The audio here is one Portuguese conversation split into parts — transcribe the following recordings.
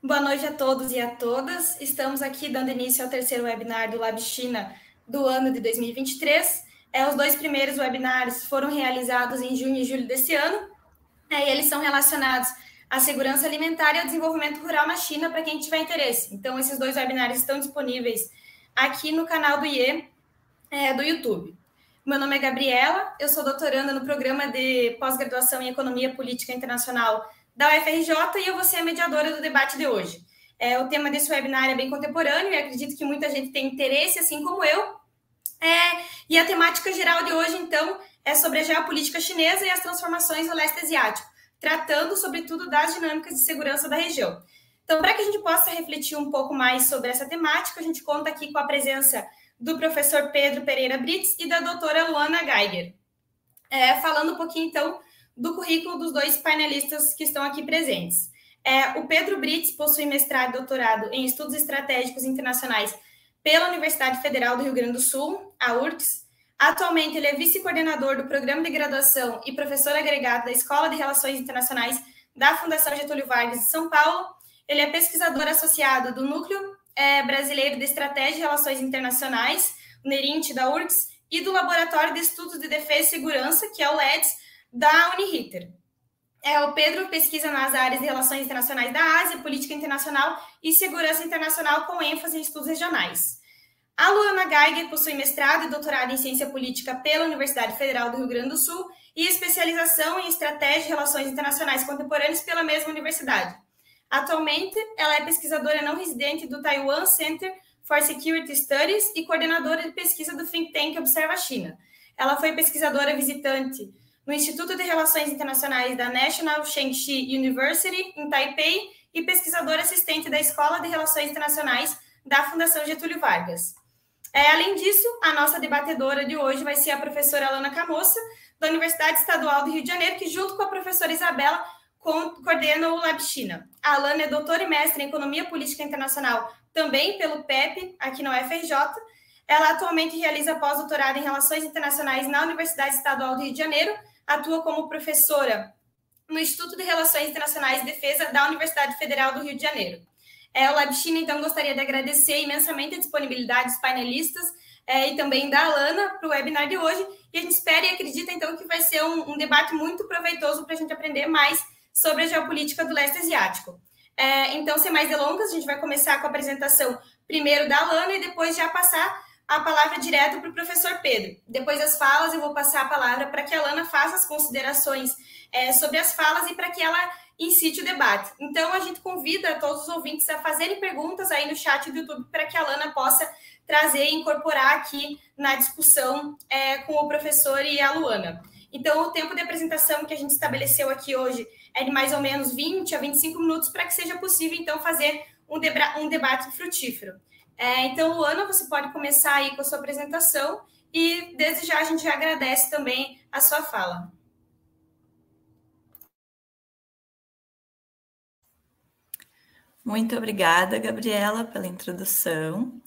Boa noite a todos e a todas. Estamos aqui dando início ao terceiro webinar do Lab China do ano de 2023. É, os dois primeiros webinars foram realizados em junho e julho desse ano, é, e eles são relacionados à segurança alimentar e ao desenvolvimento rural na China, para quem tiver interesse. Então, esses dois webinars estão disponíveis aqui no canal do IE é, do YouTube. Meu nome é Gabriela, eu sou doutoranda no programa de pós-graduação em Economia Política Internacional da UFRJ e eu vou ser a mediadora do debate de hoje. É, o tema desse webinar é bem contemporâneo e acredito que muita gente tem interesse, assim como eu. É, e a temática geral de hoje, então, é sobre a geopolítica chinesa e as transformações no leste asiático, tratando, sobretudo, das dinâmicas de segurança da região. Então, para que a gente possa refletir um pouco mais sobre essa temática, a gente conta aqui com a presença do professor Pedro Pereira Brits e da doutora Luana Geiger. É, falando um pouquinho, então, do currículo dos dois painelistas que estão aqui presentes. É, o Pedro Brits possui mestrado e doutorado em Estudos Estratégicos Internacionais pela Universidade Federal do Rio Grande do Sul, a URGS. Atualmente, ele é vice-coordenador do Programa de Graduação e professor agregado da Escola de Relações Internacionais da Fundação Getúlio Vargas de São Paulo. Ele é pesquisador associado do Núcleo é, Brasileiro de Estratégia e Relações Internacionais, o NERINT da URGS, e do Laboratório de Estudos de Defesa e Segurança, que é o LEDS, da Uniriter. É, o Pedro pesquisa nas áreas de relações internacionais da Ásia, política internacional e segurança internacional, com ênfase em estudos regionais. A Luana Geiger possui mestrado e doutorado em ciência política pela Universidade Federal do Rio Grande do Sul e especialização em estratégia e relações internacionais contemporâneas pela mesma universidade. Atualmente, ela é pesquisadora não residente do Taiwan Center for Security Studies e coordenadora de pesquisa do think tank Observa China. Ela foi pesquisadora visitante no Instituto de Relações Internacionais da National Shengxi University, em Taipei, e pesquisadora assistente da Escola de Relações Internacionais da Fundação Getúlio Vargas. É, além disso, a nossa debatedora de hoje vai ser a professora Alana Camoça, da Universidade Estadual do Rio de Janeiro, que, junto com a professora Isabela, coordena o Lab China. A Alana é doutora e mestre em Economia Política Internacional, também pelo PEP, aqui na UFRJ. Ela atualmente realiza pós-doutorado em Relações Internacionais na Universidade Estadual do Rio de Janeiro, atua como professora no Instituto de Relações Internacionais e Defesa da Universidade Federal do Rio de Janeiro. É, o Lab China, então, gostaria de agradecer imensamente a disponibilidade dos painelistas é, e também da Alana para o webinar de hoje. E a gente espera e acredita, então, que vai ser um, um debate muito proveitoso para a gente aprender mais sobre a geopolítica do leste asiático. É, então, sem mais delongas, a gente vai começar com a apresentação primeiro da Alana e depois já passar a palavra direto para o professor Pedro. Depois das falas, eu vou passar a palavra para que a Lana faça as considerações é, sobre as falas e para que ela incite o debate. Então, a gente convida todos os ouvintes a fazerem perguntas aí no chat do YouTube para que a Lana possa trazer e incorporar aqui na discussão é, com o professor e a Luana. Então, o tempo de apresentação que a gente estabeleceu aqui hoje é de mais ou menos 20 a 25 minutos para que seja possível, então, fazer um, um debate frutífero. É, então, Luana, você pode começar aí com a sua apresentação e desde já a gente agradece também a sua fala. Muito obrigada, Gabriela, pela introdução.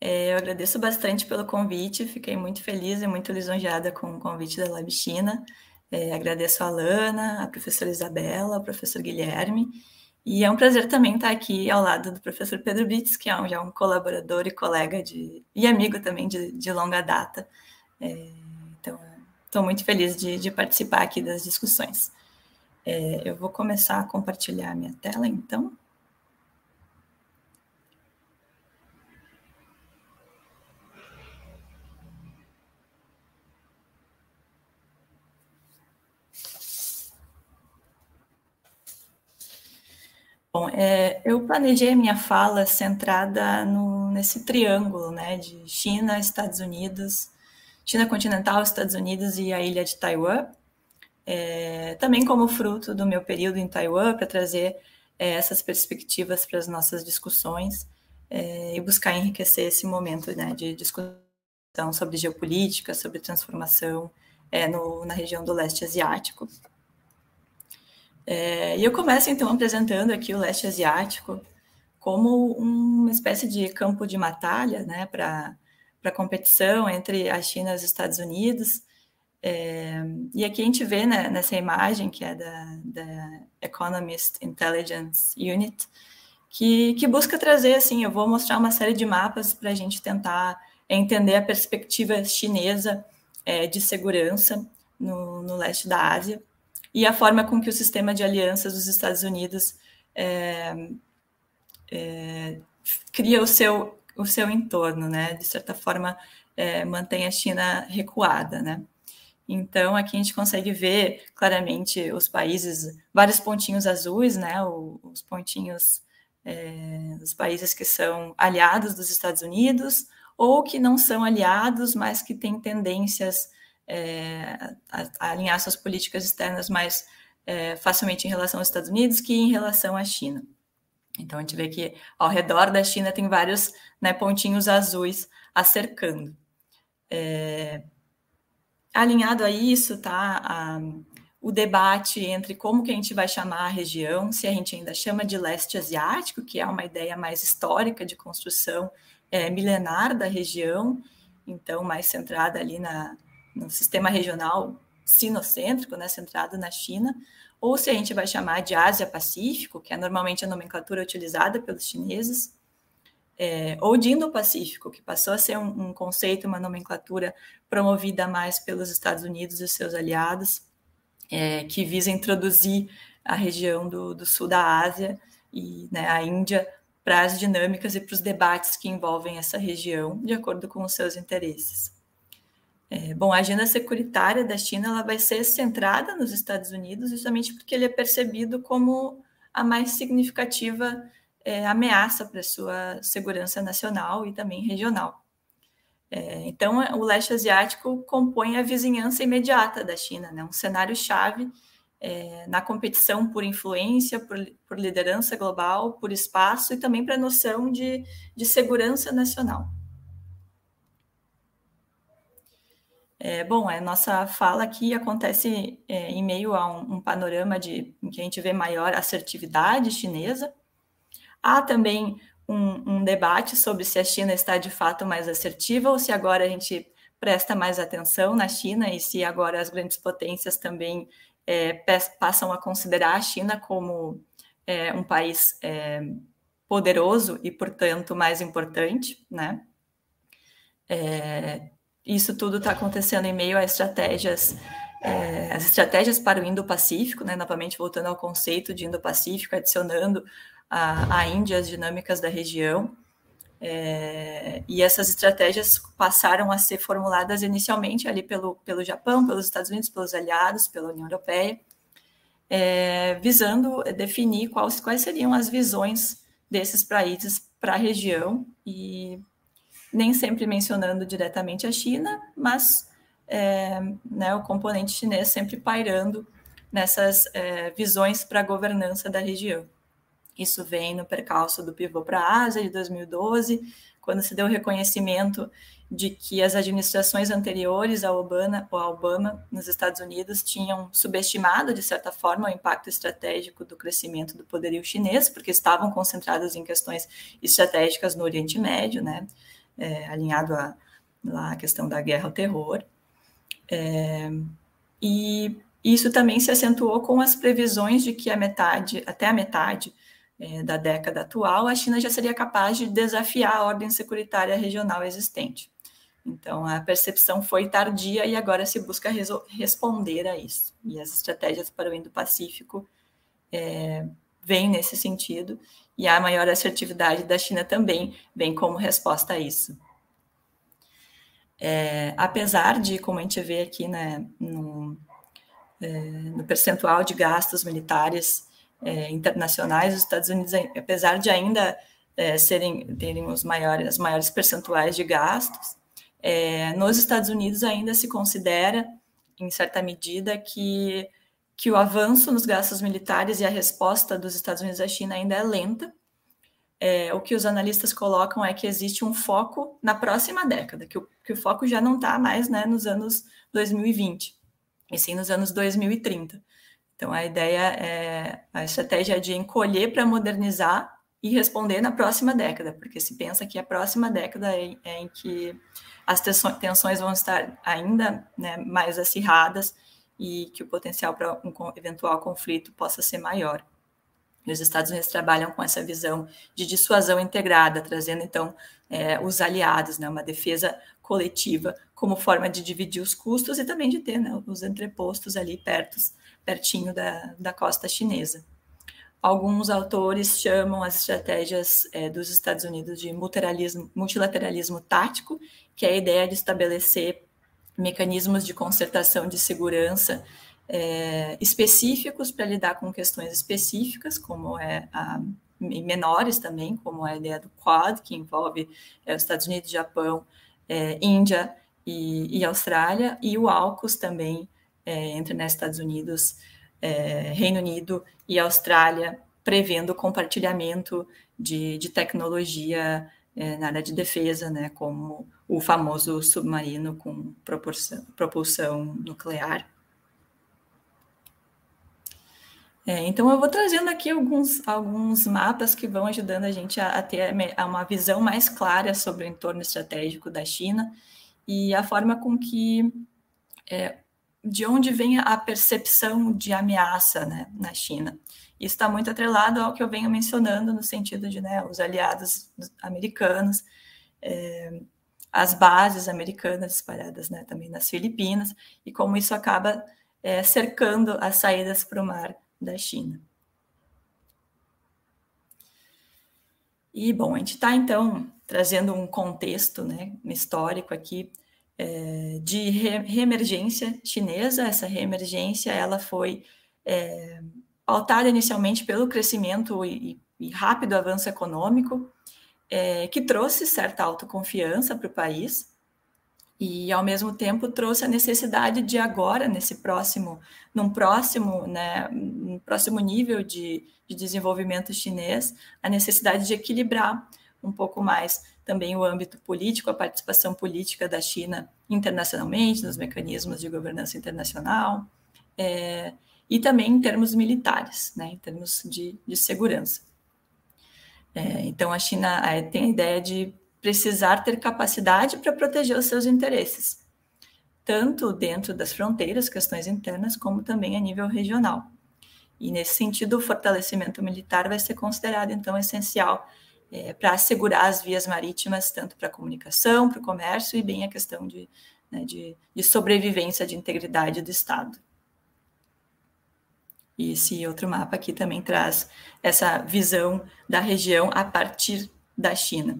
É, eu agradeço bastante pelo convite, fiquei muito feliz e muito lisonjeada com o convite da Lab China. É, agradeço a Lana, a professora Isabela, ao professor Guilherme e é um prazer também estar aqui ao lado do professor Pedro Brits, que é um, já um colaborador e colega de, e amigo também de, de longa data. É, então, estou muito feliz de, de, participar aqui das discussões. É, eu vou começar a compartilhar minha tela, então. Bom, é, eu planejei minha fala centrada no, nesse triângulo, né, de China, Estados Unidos, China continental, Estados Unidos e a ilha de Taiwan, é, também como fruto do meu período em Taiwan, para trazer é, essas perspectivas para as nossas discussões é, e buscar enriquecer esse momento né, de discussão sobre geopolítica, sobre transformação é, no, na região do leste asiático. É, e eu começo então apresentando aqui o leste asiático como uma espécie de campo de batalha né, para a competição entre a China e os Estados Unidos. É, e aqui a gente vê né, nessa imagem, que é da, da Economist Intelligence Unit, que, que busca trazer, assim, eu vou mostrar uma série de mapas para a gente tentar entender a perspectiva chinesa é, de segurança no, no, leste da Ásia e a forma com que o sistema de alianças dos Estados Unidos é, é, cria o seu, o seu entorno, né? De certa forma, é, mantém a China recuada, né? Então, aqui a gente consegue ver claramente os países, vários pontinhos azuis, né? os pontinhos é, dos países que são aliados dos Estados Unidos ou que não são aliados, mas que têm tendências é, a, alinhar suas políticas externas mais é, facilmente em relação aos Estados Unidos que em relação à China. Então, a gente vê que ao redor da China tem vários né, pontinhos azuis acercando. É, alinhado a isso, tá? A, o debate entre como que a gente vai chamar a região, se a gente ainda chama de leste asiático, que é uma ideia mais histórica de construção é, milenar da região, então mais centrada ali na, no sistema regional sinocêntrico, né, centrado na China, ou se a gente vai chamar de Ásia-Pacífico, que é normalmente a nomenclatura utilizada pelos chineses, é, ou de Indo-Pacífico, que passou a ser um, um conceito, uma nomenclatura promovida mais pelos Estados Unidos e seus aliados, é, que visa introduzir a região do, do sul da Ásia e né, a Índia para as dinâmicas e para os debates que envolvem essa região, de acordo com os seus interesses. É, bom, a agenda securitária da China ela vai ser centrada nos Estados Unidos, justamente porque ele é percebido como a mais significativa é, ameaça para sua segurança nacional e também regional. É, então, o leste asiático compõe a vizinhança imediata da China, né? um cenário-chave é, na competição por influência, por, por, liderança global, por espaço e também para a noção de, de segurança nacional. É, bom, a nossa fala aqui acontece é, em meio a um, um, panorama de, em que a gente vê maior assertividade chinesa. Há também um, um, debate sobre se a China está de fato mais assertiva ou se agora a gente presta mais atenção na China e se agora as grandes potências também é, passam a considerar a China como é, um país é, poderoso e, portanto, mais importante, né? É, isso tudo está acontecendo em meio a estratégias, é, as estratégias para o Indo-Pacífico, né? Novamente voltando ao conceito de Indo-Pacífico, adicionando a, a Índia, as dinâmicas da região. É, e essas estratégias passaram a ser formuladas inicialmente ali pelo, pelo Japão, pelos Estados Unidos, pelos aliados, pela União Europeia, é, visando definir quais, quais seriam as visões desses países para a região e nem sempre mencionando diretamente a China, mas é, né, o componente chinês sempre pairando nessas é, visões para a governança da região. Isso vem no percalço do pivô para a Ásia de 2012, quando se deu o reconhecimento de que as administrações anteriores ao Obama, ao Obama nos Estados Unidos tinham subestimado, de certa forma, o impacto estratégico do crescimento do poderio chinês, porque estavam concentrados em questões estratégicas no Oriente Médio, né, é, alinhado à a, a questão da guerra ao terror. É, e isso também se acentuou com as previsões de que a metade, até a metade é, da década atual, a China já seria capaz de desafiar a ordem securitária regional existente. Então, a percepção foi tardia e agora se busca responder a isso. E as estratégias para o Indo-Pacífico é, vêm nesse sentido, e a maior assertividade da China também vem como resposta a isso. É, apesar de, como a gente vê aqui né, no, é, no percentual de gastos militares é, internacionais, os Estados Unidos, apesar de ainda é, serem terem os maiores, as maiores percentuais de gastos, é, nos Estados Unidos ainda se considera, em certa medida, que, que o avanço nos gastos militares e a resposta dos Estados Unidos à China ainda é lenta. É, o que os analistas colocam é que existe um foco na próxima década, que o, que o foco já não está mais né, nos anos 2020, e sim nos anos 2030. Então, a ideia é a estratégia de encolher para modernizar e responder na próxima década, porque se pensa que a próxima década é, é em que as tensões vão estar ainda né, mais acirradas e que o potencial para um eventual conflito possa ser maior. E os Estados Unidos trabalham com essa visão de dissuasão integrada, trazendo então é, os aliados, né, uma defesa coletiva como forma de dividir os custos e também de ter né, os entrepostos ali perto, pertinho da, da costa chinesa. Alguns autores chamam as estratégias é, dos Estados Unidos de multilateralismo, multilateralismo tático, que é a ideia de estabelecer mecanismos de concertação de segurança é, específicos para lidar com questões específicas, como é a, menores também, como é a ideia do Quad, que envolve é, os Estados Unidos, Japão, é, Índia e, e, Austrália, e o AUKUS também é, entre né, Estados Unidos, é, Reino Unido e Austrália, prevendo compartilhamento de, de tecnologia é, na área de defesa, né, como o famoso submarino com propulsão nuclear. É, então, eu vou trazendo aqui alguns, alguns mapas que vão ajudando a gente a, a ter uma visão mais clara sobre o entorno estratégico da China e a forma com que, é, de onde vem a percepção de ameaça né, na China. Isso está muito atrelado ao que eu venho mencionando, no sentido de né, os aliados americanos, é, as bases americanas espalhadas né, também nas Filipinas, e como isso acaba é, cercando as saídas para o mar da China. E, bom, a gente está, então, trazendo um contexto né, histórico aqui é, de re reemergência chinesa. Essa reemergência ela foi é, pautada inicialmente pelo crescimento e, e rápido avanço econômico, é, que trouxe certa autoconfiança para o país, e ao mesmo tempo trouxe a necessidade de agora nesse próximo num próximo né um próximo nível de, de desenvolvimento chinês a necessidade de equilibrar um pouco mais também o âmbito político a participação política da China internacionalmente nos mecanismos de governança internacional é, e também em termos militares né em termos de, de segurança é, então a China é, tem a ideia de precisar ter capacidade para proteger os seus interesses, tanto dentro das fronteiras, questões internas, como também a nível regional. E nesse sentido, o fortalecimento militar vai ser considerado, então, essencial é, para assegurar as vias marítimas, tanto para a comunicação, para o comércio e bem a questão de, né, de, de sobrevivência, de integridade do Estado. E esse outro mapa aqui também traz essa visão da região a partir da China.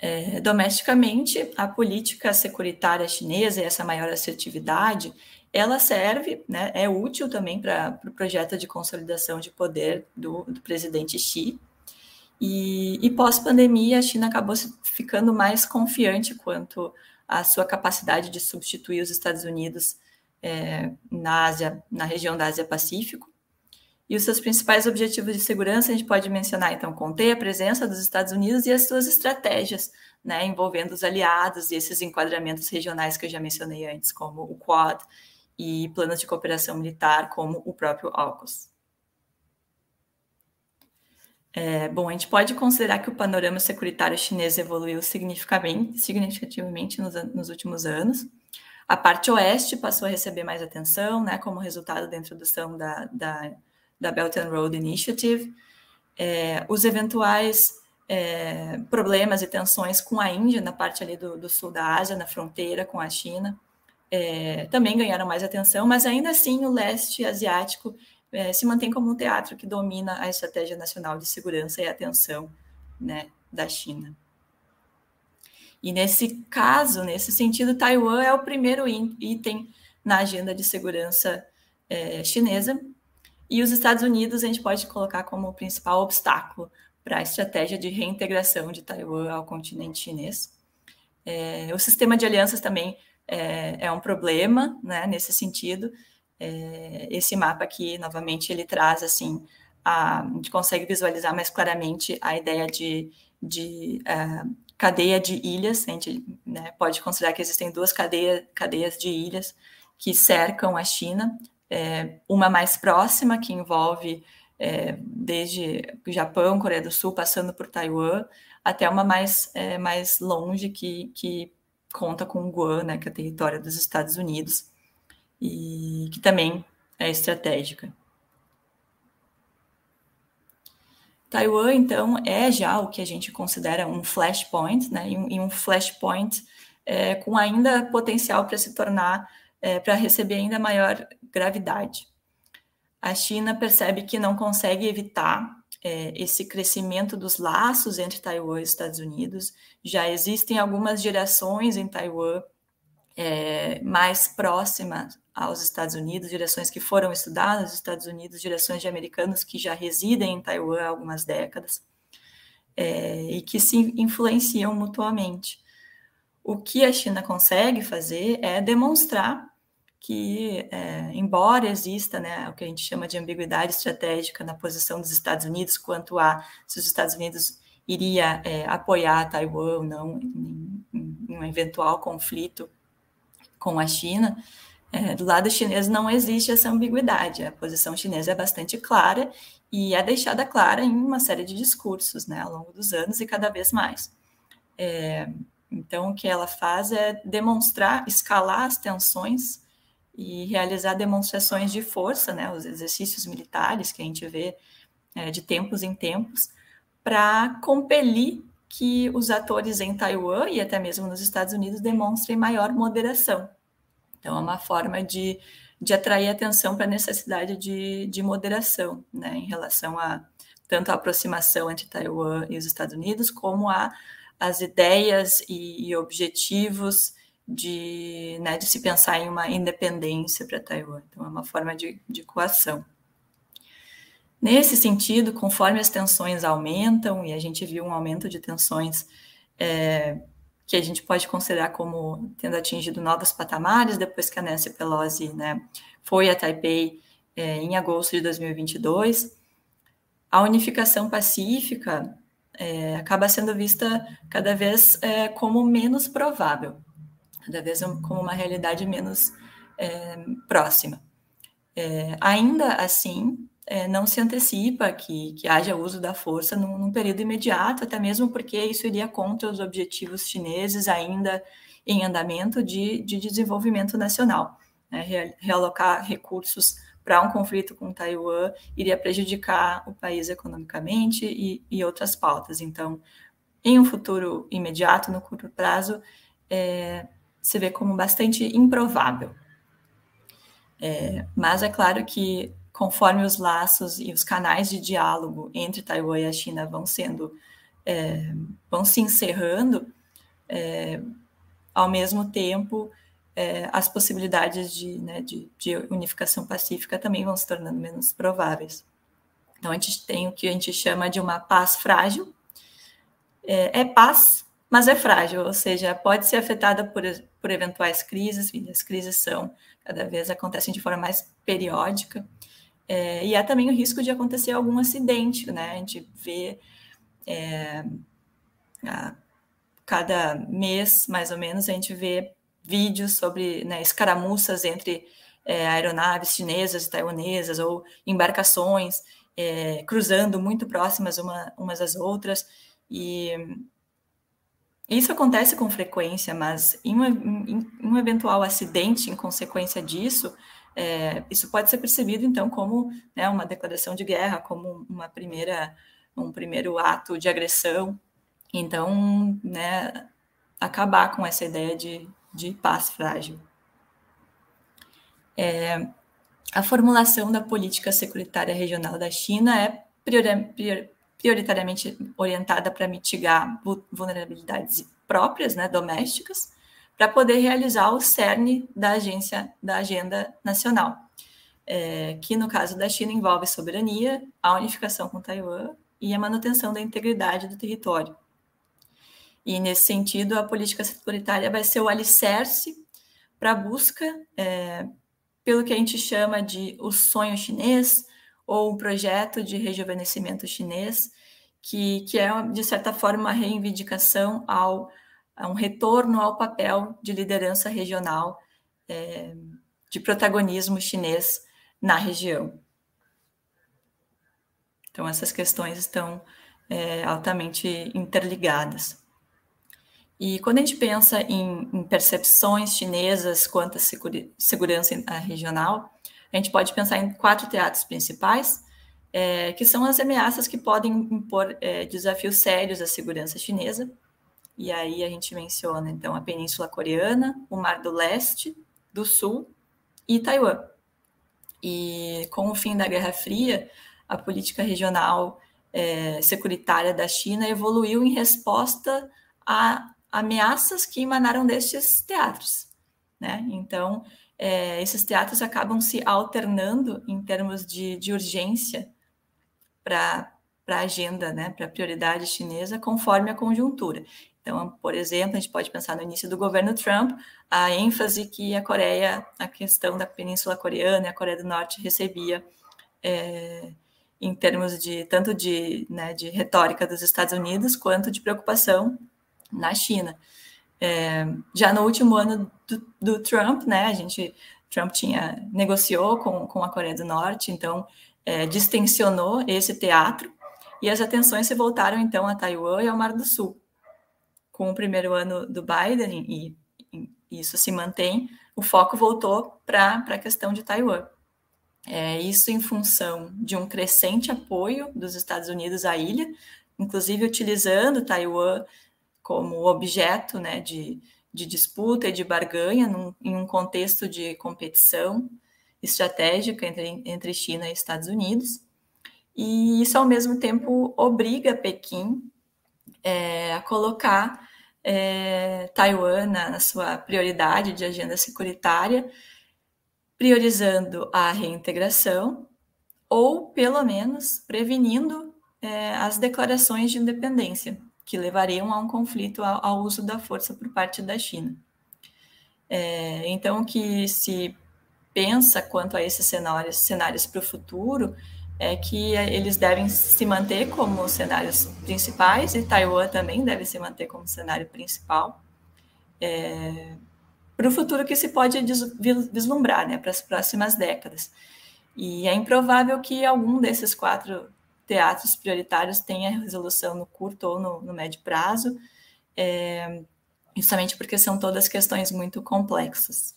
É, domesticamente, a política securitária chinesa e essa maior assertividade, ela serve, né, é útil também para o pro projeto de consolidação de poder do, do presidente Xi. E, e pós-pandemia, a China acabou ficando mais confiante quanto à sua capacidade de substituir os Estados Unidos é, na Ásia, na região da Ásia-Pacífico. E os seus principais objetivos de segurança, a gente pode mencionar, então, conter a presença dos Estados Unidos e as suas estratégias, né, envolvendo os aliados e esses enquadramentos regionais que eu já mencionei antes, como o Quad e planos de cooperação militar, como o próprio AUKUS. É, bom, a gente pode considerar que o panorama securitário chinês evoluiu significativamente, nos, nos últimos anos. A parte oeste passou a receber mais atenção, né, como resultado da introdução da, da da Belt and Road Initiative, é, os eventuais é, problemas e tensões com a Índia, na parte ali do, do sul da Ásia, na fronteira com a China, é, também ganharam mais atenção, mas ainda assim o leste asiático é, se mantém como um teatro que domina a estratégia nacional de segurança e atenção né, da China. E nesse caso, nesse sentido, Taiwan é o primeiro item na agenda de segurança é, chinesa, e os Estados Unidos a gente pode colocar como o principal obstáculo para a estratégia de reintegração de Taiwan ao continente chinês. É, o sistema de alianças também é, é um problema, né, nesse sentido. É, esse mapa aqui, novamente, ele traz assim, a, a gente consegue visualizar mais claramente a ideia de, de uh, cadeia de ilhas. A gente né, pode considerar que existem duas cadeia, cadeias de ilhas que cercam a China, é, uma mais próxima, que envolve é, desde Japão, Coreia do Sul, passando por Taiwan, até uma mais, é, mais longe, que, que conta com Guam, né, que é território dos Estados Unidos. e que também é estratégica. Taiwan, então, é já o que a gente considera um flashpoint, né? E um, flashpoint é, com ainda potencial para se tornar, é, para receber ainda maior gravidade. A China percebe que não consegue evitar é, esse crescimento dos laços entre Taiwan e Estados Unidos. Já existem algumas gerações em Taiwan é, mais próximas aos Estados Unidos, direções que foram estudadas nos Estados Unidos, direções de americanos que já residem em Taiwan há algumas décadas é, e que se influenciam mutuamente. O que a China consegue fazer é demonstrar que, é, embora exista né, o que a gente chama de ambiguidade estratégica na posição dos Estados Unidos quanto a se os Estados Unidos iria é, apoiar Taiwan ou não em, em um eventual conflito com a China, é, do lado chinês não existe essa ambiguidade. A posição chinesa é bastante clara e é deixada clara em uma série de discursos né, ao longo dos anos e cada vez mais. É, então, o que ela faz é demonstrar, escalar as tensões e realizar demonstrações de força, né, os exercícios militares que a gente vê é, de tempos em tempos, para compelir que os atores em Taiwan e até mesmo nos Estados Unidos demonstrem maior moderação. Então, é uma forma de, de atrair atenção para a necessidade de, de moderação, né, em relação a tanto a aproximação entre Taiwan e os Estados Unidos, como a as ideias e, e objetivos de, né, de se pensar em uma independência para Taiwan. Então, é uma forma de, de coação. Nesse sentido, conforme as tensões aumentam, e a gente viu um aumento de tensões é, que a gente pode considerar como tendo atingido novos patamares depois que a Nancy Pelosi né, foi a Taipei é, em agosto de 2022. A unificação pacífica é, acaba sendo vista cada vez é, como menos provável, cada vez como uma realidade menos é, próxima. É, ainda assim, é, não se antecipa que, que haja uso da força num, num, período imediato, até mesmo porque isso iria contra os objetivos chineses ainda em andamento de, de desenvolvimento nacional. Né? Realocar recursos para um conflito com Taiwan iria prejudicar o país economicamente e, e, outras pautas. Então, em um futuro imediato, no curto prazo, é, se vê como bastante improvável. É, mas é claro que conforme os laços e os canais de diálogo entre Taiwan e a China vão sendo é, vão se encerrando, é, ao mesmo tempo é, as possibilidades de, né, de, de, unificação pacífica também vão se tornando menos prováveis. Então a gente tem o que a gente chama de uma paz frágil. É, é paz, mas é frágil, ou seja, pode ser afetada por, por eventuais crises, e as crises são cada vez acontecem de forma mais periódica. É, e há também o risco de acontecer algum acidente, né? A gente vê é, a cada mês, mais ou menos, a gente vê vídeos sobre né, escaramuças entre é, aeronaves chinesas e taiwanesas ou embarcações é, cruzando muito próximas uma, umas às outras. E isso acontece com frequência, mas em um, em um eventual acidente em consequência disso, é, isso pode ser percebido, então, como né, uma declaração de guerra, como uma primeira, um primeiro ato de agressão. Então, né, acabar com essa ideia de, de paz frágil. É, a formulação da política securitária regional da China é prioritariamente orientada para mitigar vulnerabilidades próprias, né, domésticas, para poder realizar o cerne da agência da agenda nacional, é, que no caso da China envolve soberania, a unificação com Taiwan e a manutenção da integridade do território. E nesse sentido, a política securitária vai ser o alicerce para a busca é, pelo que a gente chama de o sonho chinês ou um projeto de rejuvenescimento chinês, que, que é, de certa forma, uma reivindicação ao um retorno ao papel de liderança regional, é, de protagonismo chinês na região. Então, essas questões estão é, altamente interligadas. E quando a gente pensa em, em percepções chinesas quanto à segurança regional, a gente pode pensar em quatro teatros principais, é, que são as ameaças que podem impor é, desafios sérios à segurança chinesa. E aí a gente menciona, então, a Península Coreana, o Mar do Leste, do Sul e Taiwan. E com o fim da Guerra Fria, a política regional é, securitária da China evoluiu em resposta a ameaças que emanaram destes teatros. Né? Então, é, esses teatros acabam se alternando em termos de, de urgência para a agenda, né, para a prioridade chinesa, conforme a conjuntura. Então, por exemplo, a gente pode pensar no início do governo Trump, a ênfase que a Coreia, a questão da Península Coreana e a Coreia do Norte recebia é, em termos de tanto de, né, de retórica dos Estados Unidos quanto de preocupação na China. É, já no último ano do, do, Trump, né, a gente Trump tinha negociou com, com a Coreia do Norte, então é, distensionou esse teatro e as atenções se voltaram então a Taiwan e ao Mar do Sul. Com o primeiro ano do Biden e, e isso se mantém, o foco voltou para a questão de Taiwan. É, isso em função de um crescente apoio dos Estados Unidos à ilha, inclusive utilizando Taiwan como objeto né, de, de disputa e de barganha num, em um contexto de competição estratégica entre, entre China e Estados Unidos. E isso, ao mesmo tempo, obriga Pequim é, a colocar é, Taiwan na, na sua prioridade de agenda securitária priorizando a reintegração ou, pelo menos, prevenindo é, as declarações de independência, que levariam a um conflito ao, ao uso da força por parte da China. É, então, o que se pensa quanto a esses cenários, cenários para o futuro é que eles devem se manter como cenários principais e Taiwan também deve se manter como cenário principal. É, para o futuro que se pode vislumbrar né, para as próximas décadas. E é improvável que algum desses quatro teatros prioritários tenha resolução no curto ou no, no médio prazo, é, justamente porque são todas questões muito complexas.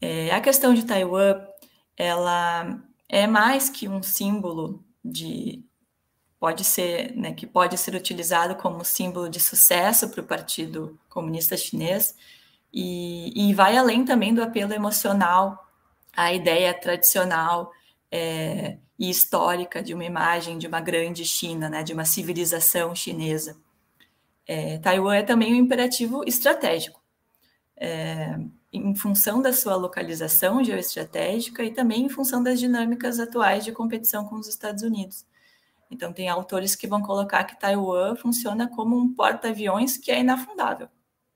É, a questão de Taiwan, ela é mais que um símbolo de pode ser, né, que pode ser utilizado como símbolo de sucesso para o Partido Comunista Chinês e, e, vai além também do apelo emocional à ideia tradicional é, e histórica de uma imagem de uma grande China, né, de uma civilização chinesa. É, Taiwan é também um imperativo estratégico, é, em função da sua localização geoestratégica e também em função das dinâmicas atuais de competição com os Estados Unidos. Então, tem autores que vão colocar que Taiwan funciona como um porta-aviões que é inafundável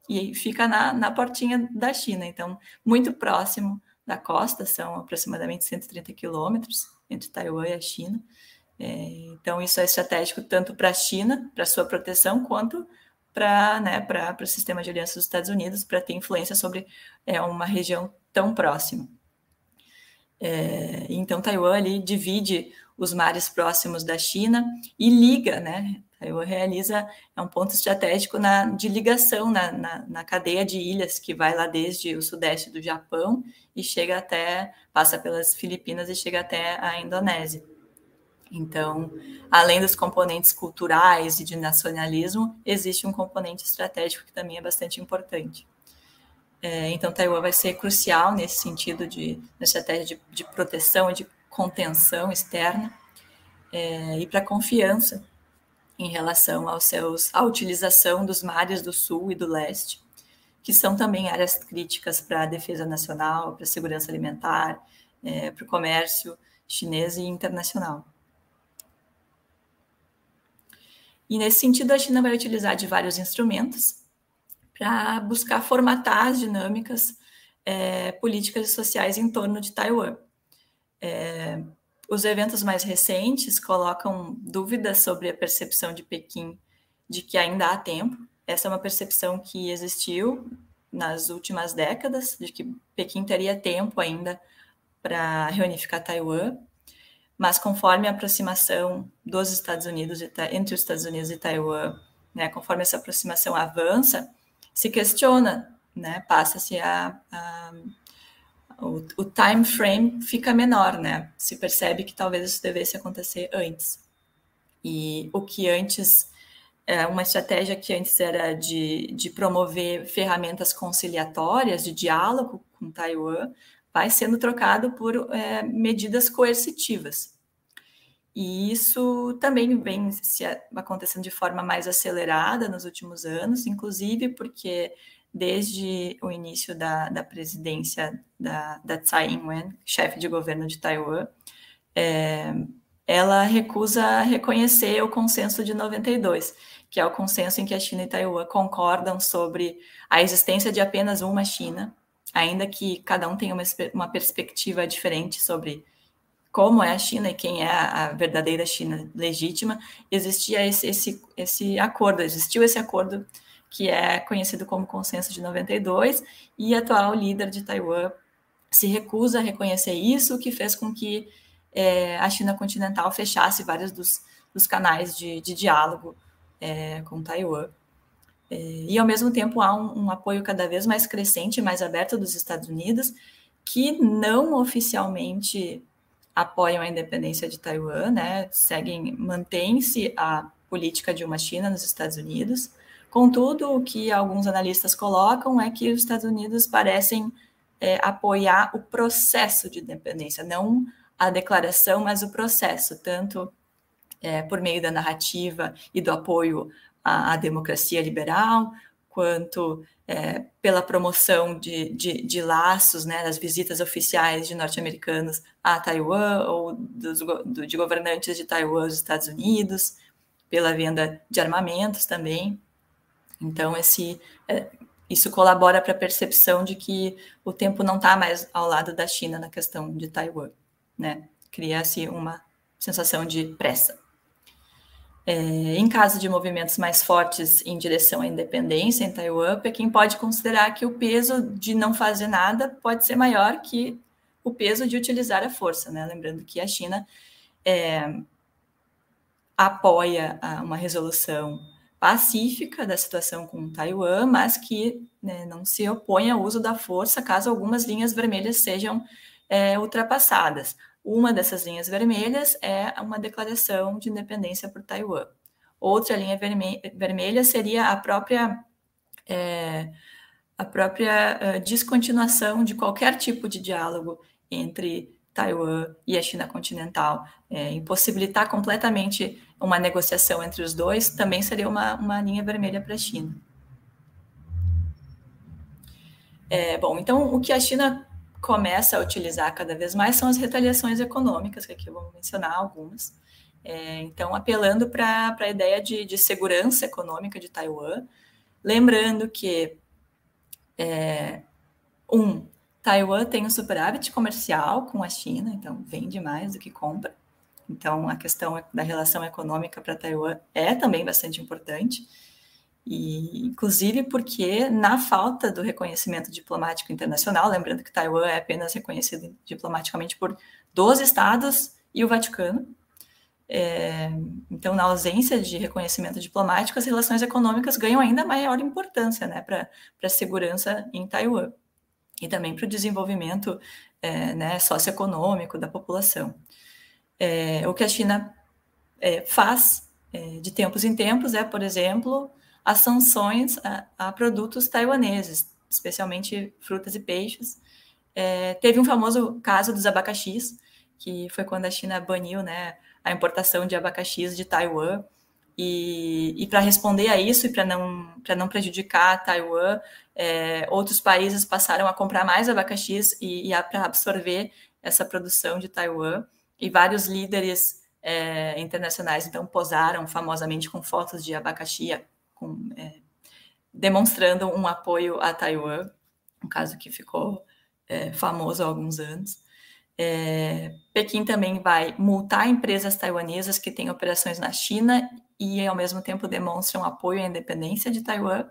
e fica na, na portinha da China. Então, muito próximo da costa, são aproximadamente 130 quilômetros entre Taiwan e a China. É, então, isso é estratégico tanto para a China, para sua proteção, quanto para né, o sistema de aliança dos Estados Unidos, para ter influência sobre é, uma região tão próxima. É, então, Taiwan ali divide os mares próximos da China e liga, né? Taiwan realiza, é um ponto estratégico na, de ligação na, na, na, cadeia de ilhas que vai lá desde o sudeste do Japão e chega até, passa pelas Filipinas e chega até a Indonésia. Então, além dos componentes culturais e de nacionalismo, existe um componente estratégico que também é bastante importante. É, então, Taiwan vai ser crucial nesse sentido de estratégia de, de proteção e de contenção externa é, e para confiança em relação aos seus, à utilização dos mares do sul e do leste, que são também áreas críticas para a defesa nacional, para a segurança alimentar, é, para o comércio chinês e internacional. E nesse sentido, a China vai utilizar de vários instrumentos para buscar formatar as dinâmicas é, políticas e sociais em torno de Taiwan. É, os eventos mais recentes colocam dúvidas sobre a percepção de Pequim de que ainda há tempo. Essa é uma percepção que existiu nas últimas décadas, de que Pequim teria tempo ainda para reunificar Taiwan. mas conforme a aproximação dos Estados Unidos entre os Estados Unidos e Taiwan, né, conforme essa aproximação avança, se questiona, né, passa-se a, a o, o, time frame fica menor, né? Se percebe que talvez isso devesse acontecer antes. E o que antes é uma estratégia que antes era de, de promover ferramentas conciliatórias de diálogo com Taiwan, vai sendo trocado por é, medidas coercitivas. E isso também vem acontecendo de forma mais acelerada nos últimos anos, inclusive porque desde o início da, da presidência da, da Tsai Ing-wen, chefe de governo de Taiwan, é, ela recusa reconhecer o consenso de 92, que é o consenso em que a China e Taiwan concordam sobre a existência de apenas uma China, ainda que cada um tenha uma, uma perspectiva diferente sobre como é a China e quem é a, verdadeira China legítima, existia esse, esse, esse acordo, existiu esse acordo que é conhecido como Consenso de 92, e atual líder de Taiwan se recusa a reconhecer isso, o que fez com que é, a China continental fechasse vários dos, dos canais de, de diálogo é, com Taiwan. É, e, ao mesmo tempo, há um, um, apoio cada vez mais crescente mais aberto dos Estados Unidos, que não oficialmente apoiam a independência de Taiwan, né? seguem, mantém-se a política de uma China nos Estados Unidos. Contudo, o que alguns analistas colocam é que os Estados Unidos parecem é, apoiar o processo de independência, não a declaração, mas o processo, tanto é, por meio da narrativa e do apoio à, à democracia liberal, quanto é, pela promoção de, de, de, laços, né, das visitas oficiais de norte-americanos a Taiwan ou dos, do, de governantes de Taiwan aos Estados Unidos, pela venda de armamentos também. Então, esse, é, isso colabora para a percepção de que o tempo não está mais ao lado da China na questão de Taiwan, né? Cria-se uma sensação de pressa. É, em caso de movimentos mais fortes em direção à independência em Taiwan, Pequim pode considerar que o peso de não fazer nada pode ser maior que o peso de utilizar a força, né? Lembrando que a China é, apoia uma resolução pacífica da situação com Taiwan, mas que né, não se opõe ao uso da força caso algumas linhas vermelhas sejam é, ultrapassadas. Uma dessas linhas vermelhas é uma declaração de independência por Taiwan. Outra linha verme vermelha seria a própria é, a própria uh, descontinuação de qualquer tipo de diálogo entre Taiwan e a China continental, é, impossibilitar completamente uma negociação entre os dois, também seria uma, uma linha vermelha para a China. É, bom, então o que a China começa a utilizar cada vez mais são as retaliações econômicas, que aqui eu vou mencionar algumas. É, então, apelando para a ideia de, de, segurança econômica de Taiwan, lembrando que, é, um, Taiwan tem um superávit comercial com a China, então vende mais do que compra. Então, a questão da relação econômica para Taiwan é também bastante importante. E, inclusive porque, na falta do reconhecimento diplomático internacional, lembrando que Taiwan é apenas reconhecido diplomaticamente por 12 estados e o Vaticano. É, então, na ausência de reconhecimento diplomático, as relações econômicas ganham ainda maior importância né, para a segurança em Taiwan e também para o desenvolvimento é, né, socioeconômico da população. É, o que a China é, faz é, de tempos em tempos é, por exemplo, as sanções a, a produtos taiwaneses, especialmente frutas e peixes. É, teve um famoso caso dos abacaxis, que foi quando a China baniu né, a importação de abacaxis de Taiwan, e, e para responder a isso e para não, não prejudicar Taiwan, é, outros países passaram a comprar mais abacaxis e, e para absorver essa produção de Taiwan. E vários líderes é, internacionais então posaram famosamente com fotos de abacaxi, com, é, demonstrando um apoio a Taiwan, um caso que ficou é, famoso há alguns anos. É, Pequim também vai multar empresas taiwanesas que têm operações na China e, ao mesmo tempo, demonstram apoio à independência de Taiwan.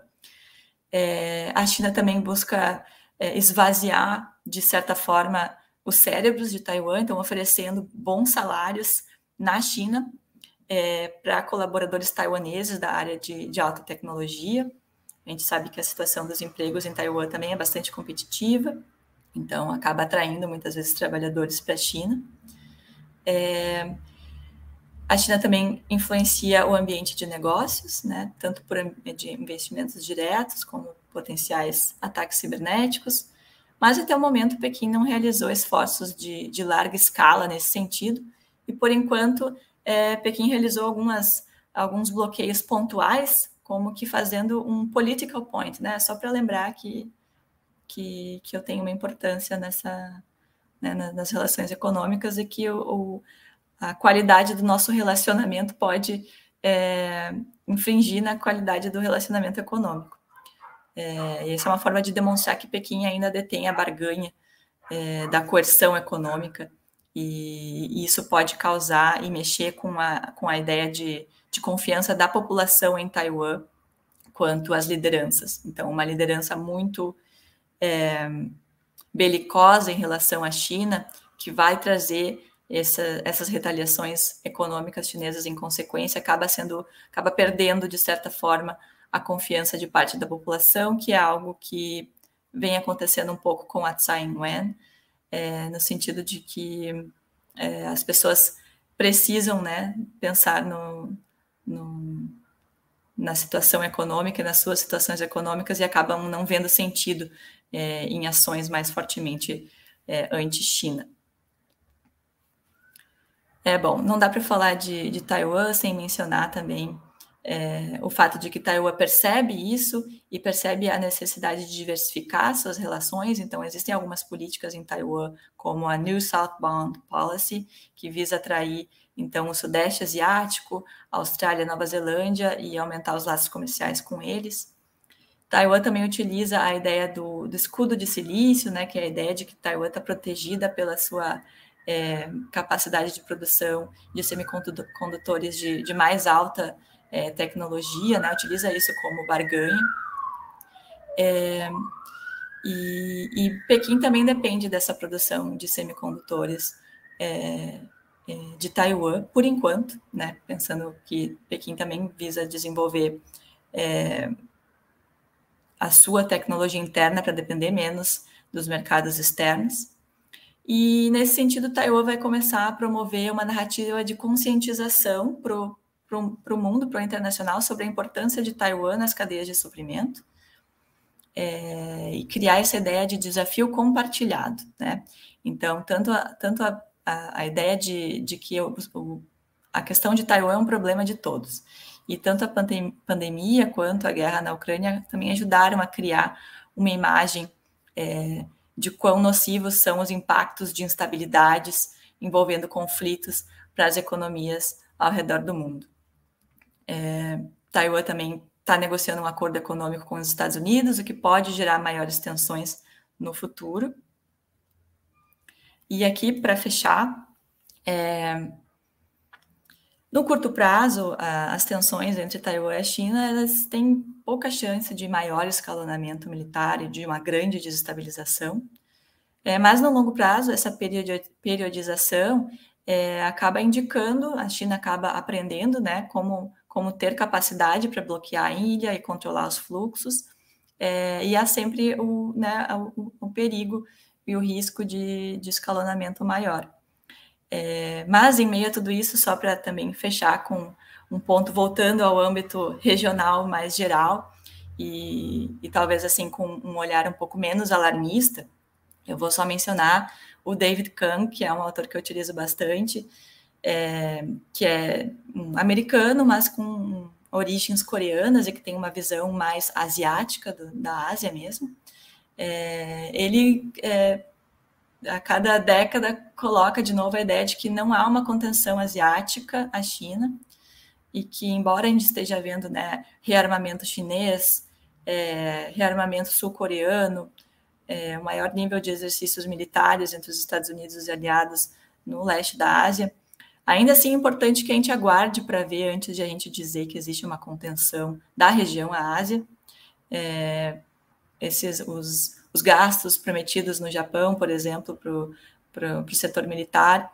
É, a China também busca é, esvaziar, de certa forma, os cérebros de Taiwan, então oferecendo bons salários na China é, para colaboradores taiwaneses da área de, de alta tecnologia. A gente sabe que a situação dos empregos em Taiwan também é bastante competitiva, então acaba atraindo muitas vezes trabalhadores para a China. É, a China também influencia o ambiente de negócios, né, tanto por de investimentos diretos como potenciais ataques cibernéticos, mas até o momento Pequim não realizou esforços de, de larga escala nesse sentido, e por enquanto é, Pequim realizou algumas, alguns bloqueios pontuais, como que fazendo um political point, né? Só para lembrar que, que, que eu tenho uma importância nessa, né, nas relações econômicas e que o, o, a qualidade do nosso relacionamento pode é, infringir na qualidade do relacionamento econômico. É, essa é uma forma de demonstrar que Pequim ainda detém a barganha é, da coerção econômica e, isso pode causar e mexer com a, com a ideia de, de confiança da população em Taiwan quanto às lideranças. Então, uma liderança muito é, belicosa em relação à China, que vai trazer essa, essas retaliações econômicas chinesas em consequência, acaba sendo, acaba perdendo de certa forma a confiança de parte da população, que é algo que vem acontecendo um pouco com a Tsai Ing-wen, é, no sentido de que é, as pessoas precisam né, pensar no, no, na situação econômica, nas suas situações econômicas e acabam não vendo sentido é, em ações mais fortemente é, anti-China. É bom, não dá para falar de, de Taiwan sem mencionar também é, o fato de que Taiwan percebe isso e percebe a necessidade de diversificar suas relações. Então, existem algumas políticas em Taiwan, como a New Southbound Policy, que visa atrair então o Sudeste Asiático, Austrália, Nova Zelândia e aumentar os laços comerciais com eles. Taiwan também utiliza a ideia do, do escudo de silício, né, que é a ideia de que Taiwan está protegida pela sua é, capacidade de produção de semicondutores de, de mais alta é, tecnologia, né, utiliza isso como barganha. É, e, e, Pequim também depende dessa produção de semicondutores é, é, de Taiwan, por enquanto, né, pensando que Pequim também visa desenvolver é, a sua tecnologia interna para depender menos dos mercados externos. E, nesse sentido, Taiwan vai começar a promover uma narrativa de conscientização para para o mundo, para o internacional, sobre a importância de Taiwan nas cadeias de suprimento é, e criar essa ideia de desafio compartilhado. Né? Então, tanto a, tanto a, a, a ideia de, de que o, a questão de Taiwan é um problema de todos, e tanto a pandem pandemia quanto a guerra na Ucrânia também ajudaram a criar uma imagem é, de quão nocivos são os impactos de instabilidades envolvendo conflitos para as economias ao redor do mundo. É, Taiwan também está negociando um acordo econômico com os Estados Unidos, o que pode gerar maiores tensões no futuro. E aqui, para fechar, é, no curto prazo, as tensões entre Taiwan e China elas têm pouca chance de maior escalonamento militar e de uma grande desestabilização. É, mas no longo prazo, essa periodização é, acaba indicando, a China acaba aprendendo né, como como ter capacidade para bloquear a ilha e controlar os fluxos, é, e há sempre o, né, o, o, perigo e o risco de, de escalonamento maior. É, mas, em meio a tudo isso, só para também fechar com um ponto voltando ao âmbito regional mais geral, e, e talvez assim com um olhar um pouco menos alarmista, eu vou só mencionar o David Kahn, que é um autor que eu utilizo bastante, é, que é um americano, mas com origens coreanas e que tem uma visão mais asiática do, da Ásia mesmo. É, ele, é, a cada década, coloca de novo a ideia de que não há uma contenção asiática à China e que, embora a gente esteja vendo né, rearmamento chinês, é, rearmamento sul-coreano, é, o maior nível de exercícios militares entre os Estados Unidos e aliados no leste da Ásia, Ainda assim, é importante que a gente aguarde para ver antes de a gente dizer que existe uma contenção da região à Ásia. É, esses, os, os gastos prometidos no Japão, por exemplo, para o setor militar.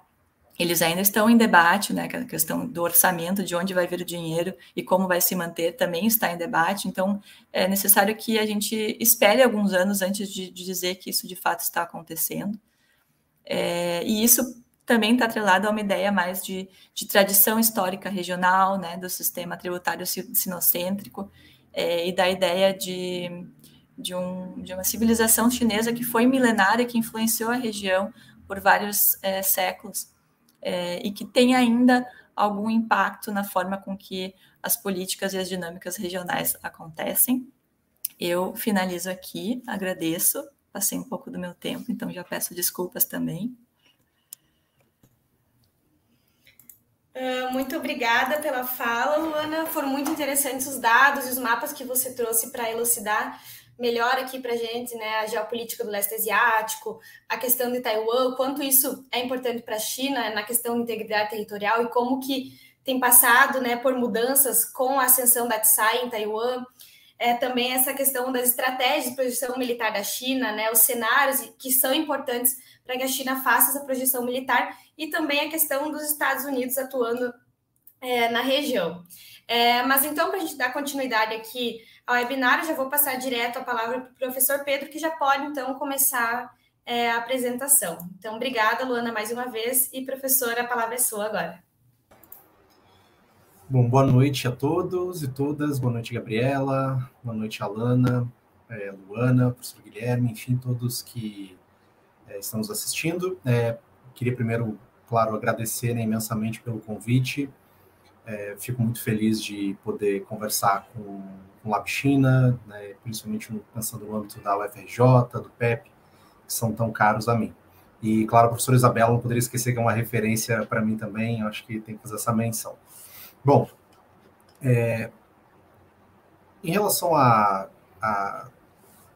Eles ainda estão em debate, né? A questão do orçamento, de onde vai vir o dinheiro e como vai se manter, também está em debate. Então, é necessário que a gente espere alguns anos antes de, de dizer que isso de fato está acontecendo. É, e isso também está atrelado a uma ideia mais de, de tradição histórica regional, né, do sistema tributário sinocêntrico, é, e da ideia de, de, um, de, uma civilização chinesa que foi milenária, que influenciou a região por vários é, séculos, é, e que tem ainda algum impacto na forma com que as políticas e as dinâmicas regionais acontecem. Eu finalizo aqui, agradeço, passei um pouco do meu tempo, então já peço desculpas também. Uh, muito obrigada pela fala, Luana. Foram muito interessantes os dados e os mapas que você trouxe para elucidar melhor aqui para a gente, né, a geopolítica do leste asiático, a questão de Taiwan, quanto isso é importante para a China na questão de integridade territorial e como que tem passado, né, por mudanças com a ascensão da Tsai em Taiwan. É, também essa questão das estratégias de projeção militar da China, né, os cenários que são importantes para que a China faça essa projeção militar e também a questão dos Estados Unidos atuando é, na região. É, mas então, para a gente dar continuidade aqui ao webinar, já vou passar direto a palavra para o professor Pedro, que já pode então começar é, a apresentação. Então, obrigada, Luana, mais uma vez, e professora, a palavra é sua agora. Bom, boa noite a todos e todas, boa noite, Gabriela, boa noite, Alana, é, Luana, professor Guilherme, enfim, todos que é, estamos assistindo. É, queria primeiro, claro, agradecer né, imensamente pelo convite. É, fico muito feliz de poder conversar com, com né, principalmente pensando no âmbito da UFRJ, do PEP, que são tão caros a mim. E, claro, a professora Isabela, não poderia esquecer que é uma referência para mim também, acho que tem que fazer essa menção. Bom, é, em relação a, a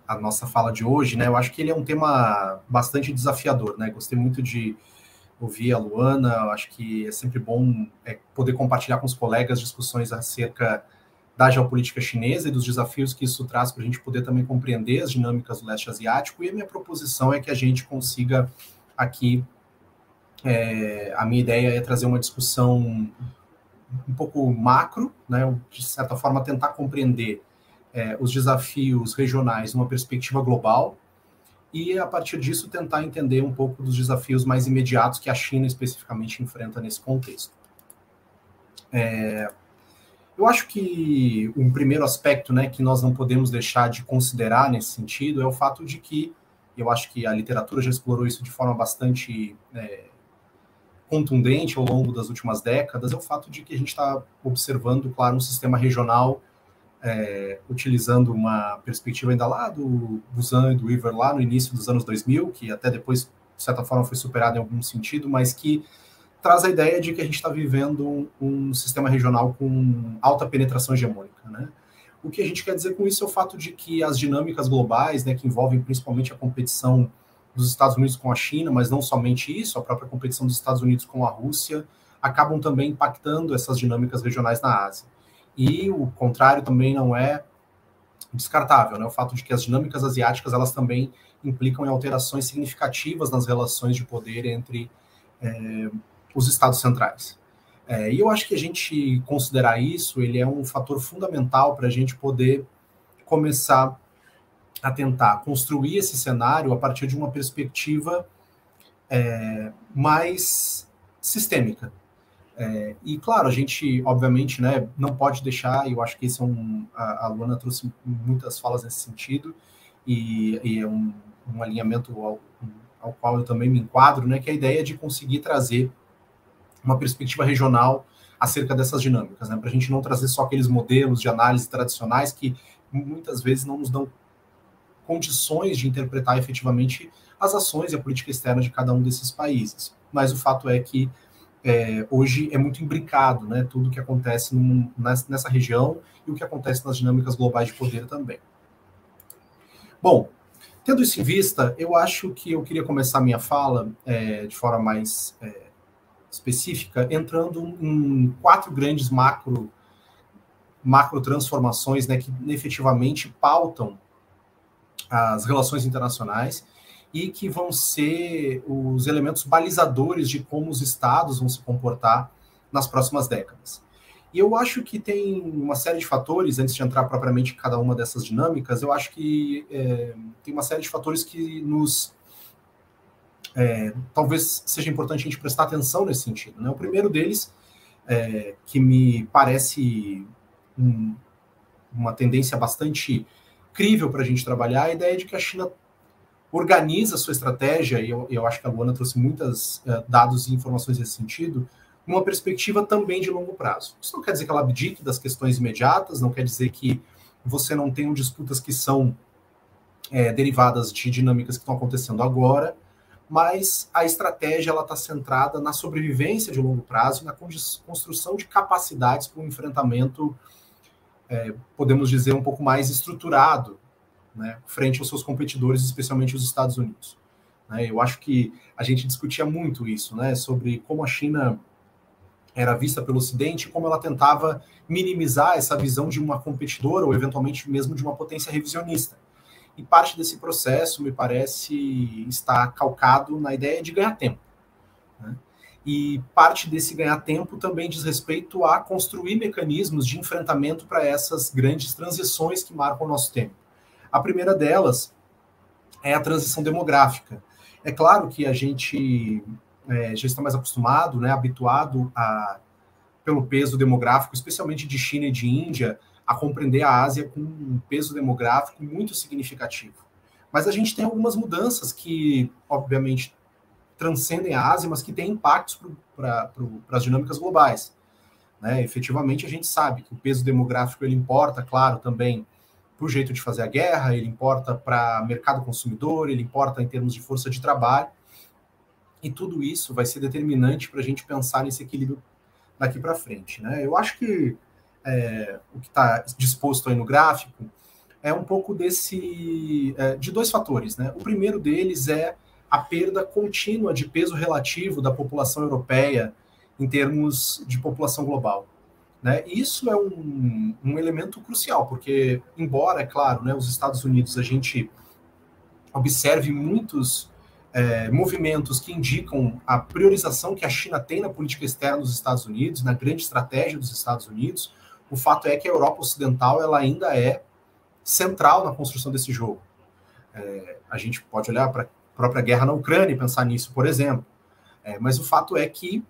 a nossa fala de hoje, né? Eu acho que ele é um tema bastante desafiador, né? Gostei muito de ouvir a Luana, eu acho que é sempre bom é, poder compartilhar com os colegas discussões acerca da geopolítica chinesa e dos desafios que isso traz para a gente poder também compreender as dinâmicas do leste asiático. E a minha proposição é que a gente consiga aqui, é, a minha ideia é trazer uma discussão um pouco macro, né? De certa forma tentar compreender é, os desafios regionais numa perspectiva global e, a partir disso, tentar entender um pouco dos desafios mais imediatos que a China especificamente enfrenta nesse contexto. É, eu acho que um primeiro aspecto né, que nós não podemos deixar de considerar nesse sentido é o fato de que, eu acho que a literatura já explorou isso de forma bastante é, contundente ao longo das últimas décadas, é o fato de que a gente está observando, claro, um sistema regional é, utilizando uma perspectiva ainda lá do Busan e do Weaver lá no início dos anos 2000, que até depois, de certa forma, foi superado em algum sentido, mas que traz a ideia de que a gente está vivendo um, um, sistema regional com alta penetração hegemônica, né? O que a gente quer dizer com isso é o fato de que as dinâmicas globais, né, que envolvem principalmente a competição dos Estados Unidos com a China, mas não somente isso, a própria competição dos Estados Unidos com a Rússia, acabam também impactando essas dinâmicas regionais na Ásia. E o contrário também não é descartável, né? O fato de que as dinâmicas asiáticas elas também implicam em alterações significativas nas relações de poder entre é, os estados centrais. É, e eu acho que a gente considerar isso, ele é um fator fundamental para a gente poder começar a tentar construir esse cenário a partir de uma perspectiva é, mais sistêmica, é, e claro, a gente, obviamente, né, não pode deixar, e eu acho que esse é um. A, a Luana trouxe muitas falas nesse sentido, e, e é um, um alinhamento ao, ao, qual eu também me enquadro, né, que é a ideia de conseguir trazer uma perspectiva regional acerca dessas dinâmicas, né, para a gente não trazer só aqueles modelos de análise tradicionais que muitas vezes não nos dão condições de interpretar efetivamente as ações e a política externa de cada um desses países. Mas o fato é que é, hoje é muito imbricado, né? Tudo que acontece num, nessa região e o que acontece nas dinâmicas globais de poder também. Bom, tendo isso em vista, eu acho que eu queria começar minha fala é, de forma mais é, específica, entrando em quatro grandes macro, macro transformações né, que efetivamente pautam as relações internacionais e que vão ser os elementos balizadores de como os estados vão se comportar nas próximas décadas. E eu acho que tem uma série de fatores, antes de entrar propriamente em cada uma dessas dinâmicas, eu acho que é, tem uma série de fatores que nos. É, talvez seja importante a gente prestar atenção nesse sentido. Né? O primeiro deles, é, que me parece um, uma tendência bastante crível para a gente trabalhar, é a ideia de que a China organiza a sua estratégia, e eu, eu acho que a Luana trouxe muitos uh, dados e informações nesse sentido, numa perspectiva também de longo prazo. Isso não quer dizer que ela abdique das questões imediatas, não quer dizer que você não tenha disputas que são é, derivadas de dinâmicas que estão acontecendo agora, mas a estratégia ela está centrada na sobrevivência de longo prazo, na construção de capacidades para um enfrentamento, é, podemos dizer, um pouco mais estruturado, né, frente aos seus competidores, especialmente os Estados Unidos. Né, eu acho que a gente discutia muito isso, né, sobre como a China era vista pelo Ocidente, como ela tentava minimizar essa visão de uma competidora ou eventualmente mesmo de uma potência revisionista. E parte desse processo, me parece, está calcado na ideia de ganhar tempo. Né? E parte desse ganhar tempo também diz respeito a construir mecanismos de enfrentamento para essas grandes transições que marcam o nosso tempo. A primeira delas é a transição demográfica. É claro que a gente é, já está mais acostumado, né, habituado a, pelo peso demográfico, especialmente de China e de Índia, a compreender a Ásia com um peso demográfico muito significativo. Mas a gente tem algumas mudanças que, obviamente, transcendem a Ásia, mas que têm impactos para as dinâmicas globais. Né? Efetivamente, a gente sabe que o peso demográfico ele importa, claro, também para o jeito de fazer a guerra, ele importa para mercado consumidor, ele importa em termos de força de trabalho, e tudo isso vai ser determinante para a gente pensar nesse equilíbrio daqui para frente. Né? Eu acho que é, o que está disposto aí no gráfico é um pouco desse é, de dois fatores. Né? O primeiro deles é a perda contínua de peso relativo da população europeia em termos de população global. Né? Isso é um, um elemento crucial, porque, embora, é claro, né, os Estados Unidos a gente observe muitos é, movimentos que indicam a priorização que a China tem na política externa dos Estados Unidos, na grande estratégia dos Estados Unidos, o fato é que a Europa Ocidental ela ainda é central na construção desse jogo. É, a gente pode olhar para própria guerra na Ucrânia e pensar nisso, por exemplo. É, mas o fato é que,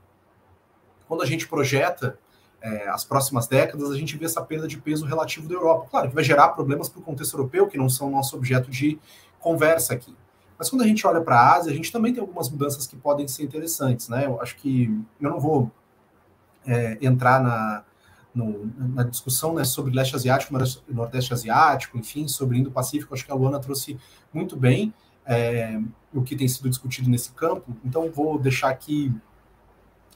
quando a gente projeta é, as próximas décadas, a gente vê essa perda de peso relativo da Europa. Claro que vai gerar problemas para o contexto europeu, que não são nosso objeto de conversa aqui. Mas quando a gente olha para a Ásia, a gente também tem algumas mudanças que podem ser interessantes, né? Eu acho que eu não vou é, entrar na, no, na discussão né, sobre leste asiático, nordeste asiático, enfim, sobre Indo-Pacífico. Acho que a Luana trouxe muito bem é, o que tem sido discutido nesse campo. Então, vou deixar aqui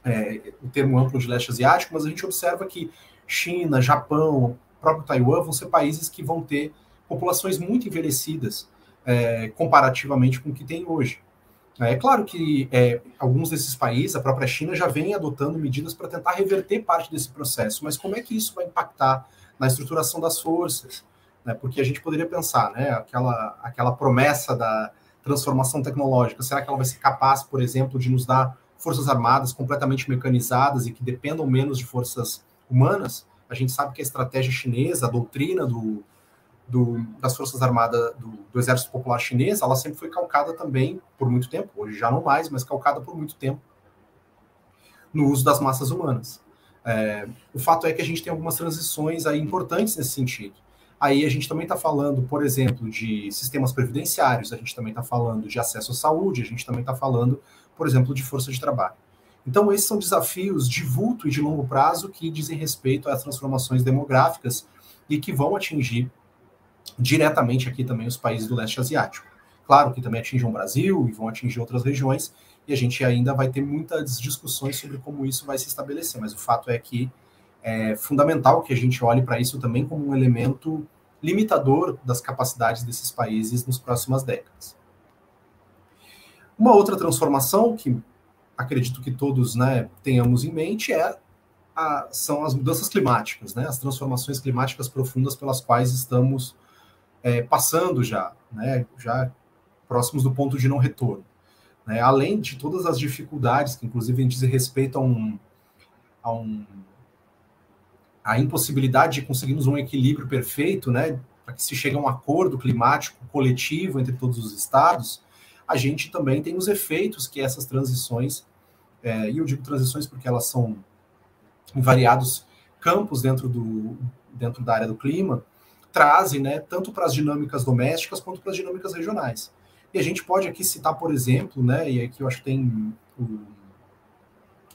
é, o termo amplo de leste asiático, mas a gente observa que China, Japão, próprio Taiwan vão ser países que vão ter populações muito envelhecidas é, comparativamente com o que tem hoje. É claro que é, alguns desses países, a própria China, já vem adotando medidas para tentar reverter parte desse processo, mas como é que isso vai impactar na estruturação das forças? Né? Porque a gente poderia pensar, né, aquela, aquela promessa da transformação tecnológica, será que ela vai ser capaz, por exemplo, de nos dar forças armadas completamente mecanizadas e que dependam menos de forças humanas? A gente sabe que a estratégia chinesa, a doutrina do, do, das Forças Armadas do, do, Exército Popular Chinês, ela sempre foi calcada também por muito tempo, hoje já não mais, mas calcada por muito tempo no uso das massas humanas. É, o fato é que a gente tem algumas transições aí importantes nesse sentido. Aí a gente também está falando, por exemplo, de sistemas previdenciários, a gente também está falando de acesso à saúde, a gente também está falando, por exemplo, de força de trabalho. Então, esses são desafios de vulto e de longo prazo que dizem respeito às transformações demográficas e que vão atingir diretamente aqui também os países do leste asiático. Claro que também atingem o Brasil e vão atingir outras regiões, e a gente ainda vai ter muitas discussões sobre como isso vai se estabelecer, mas o fato é que é fundamental que a gente olhe para isso também como um elemento limitador das capacidades desses países nas próximas décadas. Uma outra transformação que acredito que todos né, tenhamos em mente é a, são as mudanças climáticas, né, as transformações climáticas profundas pelas quais estamos é, passando já, né? Já próximos do ponto de não retorno. Né? Além de todas as dificuldades que, inclusive, diz respeito a um, a um a impossibilidade de conseguirmos um equilíbrio perfeito, né, para que se chegue a um acordo climático coletivo entre todos os estados, a gente também tem os efeitos que essas transições, é, e eu digo transições porque elas são em variados campos dentro, do, dentro da área do clima, trazem, né, tanto para as dinâmicas domésticas quanto para as dinâmicas regionais. E a gente pode aqui citar, por exemplo, né, e aqui eu acho que tem o,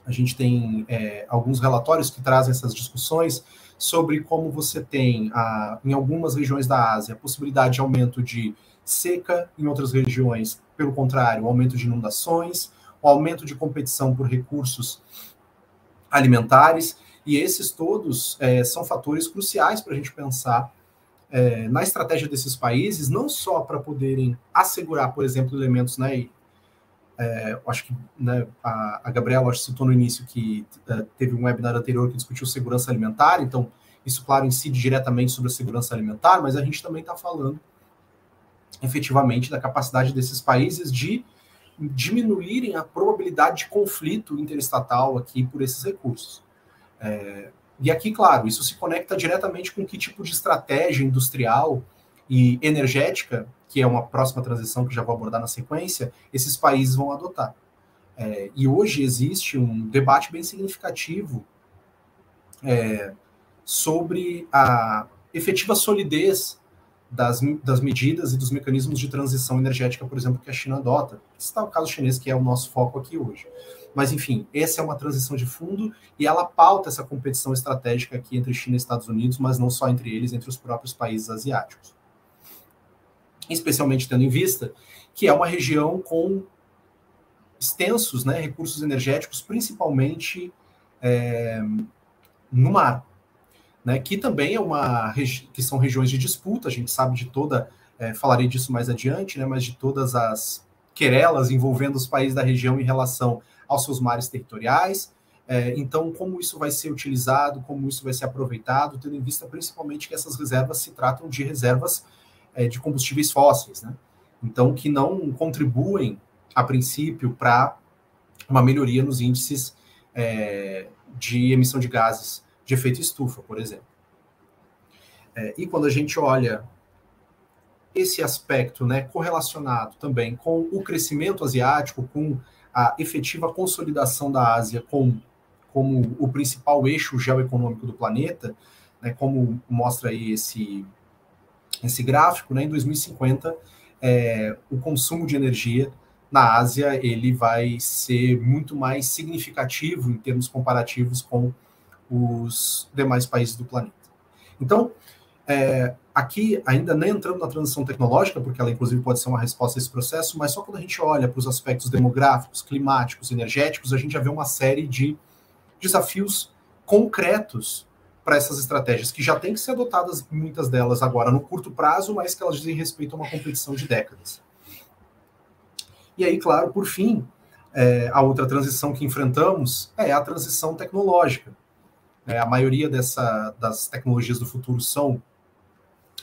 a gente tem é, alguns relatórios que trazem essas discussões sobre como você tem, a, em algumas regiões da Ásia, a possibilidade de aumento de seca, em outras regiões, pelo contrário, aumento de inundações, o aumento de competição por recursos alimentares, e esses todos é, são fatores cruciais para a gente pensar é, na estratégia desses países, não só para poderem assegurar, por exemplo, elementos, né? É, acho que né, a, a Gabriela citou no início que é, teve um webinar anterior que discutiu segurança alimentar, então isso, claro, incide diretamente sobre a segurança alimentar, mas a gente também está falando efetivamente da capacidade desses países de diminuírem a probabilidade de conflito interestatal aqui por esses recursos. É, e aqui, claro, isso se conecta diretamente com que tipo de estratégia industrial e energética, que é uma próxima transição que já vou abordar na sequência, esses países vão adotar. É, e hoje existe um debate bem significativo é, sobre a efetiva solidez das, das medidas e dos mecanismos de transição energética, por exemplo, que a China adota. Está o caso chinês, que é o nosso foco aqui hoje. Mas, enfim, essa é uma transição de fundo e ela pauta essa competição estratégica aqui entre China e Estados Unidos, mas não só entre eles, entre os próprios países asiáticos. Especialmente tendo em vista que é uma região com extensos né, recursos energéticos, principalmente é, no mar, né, que também é uma que são regiões de disputa, a gente sabe de toda, é, falarei disso mais adiante, né, mas de todas as querelas envolvendo os países da região em relação aos seus mares territoriais. É, então, como isso vai ser utilizado, como isso vai ser aproveitado, tendo em vista principalmente que essas reservas se tratam de reservas é, de combustíveis fósseis, né? Então, que não contribuem, a princípio, para uma melhoria nos índices é, de emissão de gases de efeito estufa, por exemplo. É, e quando a gente olha esse aspecto né, correlacionado também com o crescimento asiático, com a efetiva consolidação da Ásia com, como o principal eixo geoeconômico do planeta, né, como mostra aí esse, esse gráfico, né, em 2050, é, o consumo de energia na Ásia ele vai ser muito mais significativo em termos comparativos com os demais países do planeta. Então, é, aqui, ainda nem entrando na transição tecnológica, porque ela inclusive pode ser uma resposta a esse processo, mas só quando a gente olha para os aspectos demográficos, climáticos, energéticos, a gente já vê uma série de desafios concretos para essas estratégias, que já têm que ser adotadas, muitas delas agora no curto prazo, mas que elas dizem respeito a uma competição de décadas. E aí, claro, por fim, é, a outra transição que enfrentamos é a transição tecnológica. É, a maioria dessa, das tecnologias do futuro são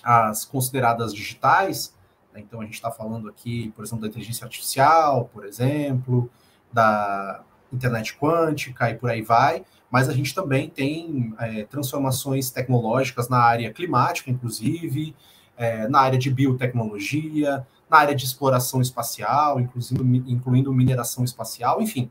as consideradas digitais. Né? Então, a gente está falando aqui, por exemplo, da inteligência artificial, por exemplo, da internet quântica e por aí vai. Mas a gente também tem é, transformações tecnológicas na área climática, inclusive, é, na área de biotecnologia, na área de exploração espacial, incluindo, incluindo mineração espacial, enfim.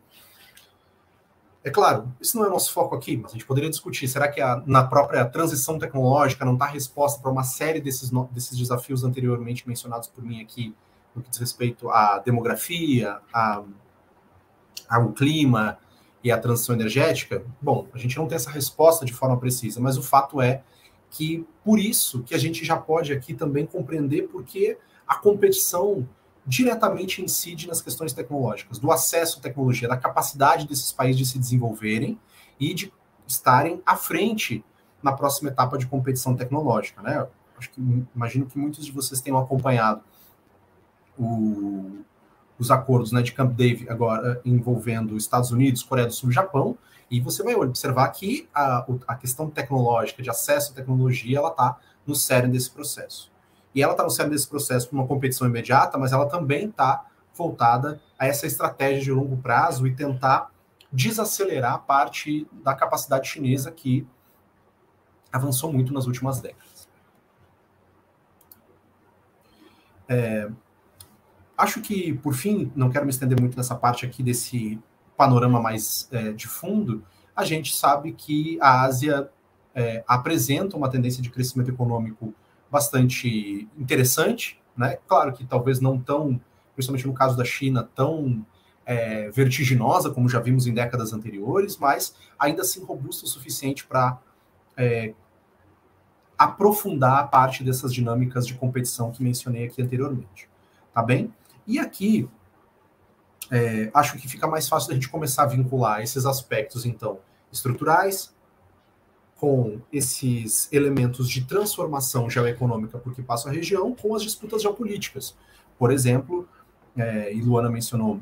É claro, isso não é nosso foco aqui, mas a gente poderia discutir. Será que a, na própria transição tecnológica não está resposta para uma série desses, desses desafios anteriormente mencionados por mim aqui, no que diz respeito à demografia, a, ao clima e à transição energética? Bom, a gente não tem essa resposta de forma precisa, mas o fato é que por isso que a gente já pode aqui também compreender porque a competição diretamente incide nas questões tecnológicas, do acesso à tecnologia, da capacidade desses países de se desenvolverem e de estarem à frente na próxima etapa de competição tecnológica, né? Acho que imagino que muitos de vocês tenham acompanhado o, os acordos né, de Camp David agora envolvendo Estados Unidos, Coreia do Sul e Japão, e você vai observar que a, a questão tecnológica, de acesso à tecnologia, ela está no cerne desse processo. E ela está no centro desse processo para uma competição imediata, mas ela também está voltada a essa estratégia de longo prazo e tentar desacelerar parte da capacidade chinesa que avançou muito nas últimas décadas. É, acho que, por fim, não quero me estender muito nessa parte aqui desse panorama mais é, de fundo, a gente sabe que a Ásia é, apresenta uma tendência de crescimento econômico bastante interessante, né? Claro que talvez não tão, principalmente no caso da China, tão é, vertiginosa como já vimos em décadas anteriores, mas ainda assim robusta o suficiente para é, aprofundar a parte dessas dinâmicas de competição que mencionei aqui anteriormente. Tá bem? E aqui é, acho que fica mais fácil a gente começar a vincular esses aspectos, então, estruturais, com esses elementos de transformação geoeconômica por que passa a região, com as disputas geopolíticas. Por exemplo, é, e Luana mencionou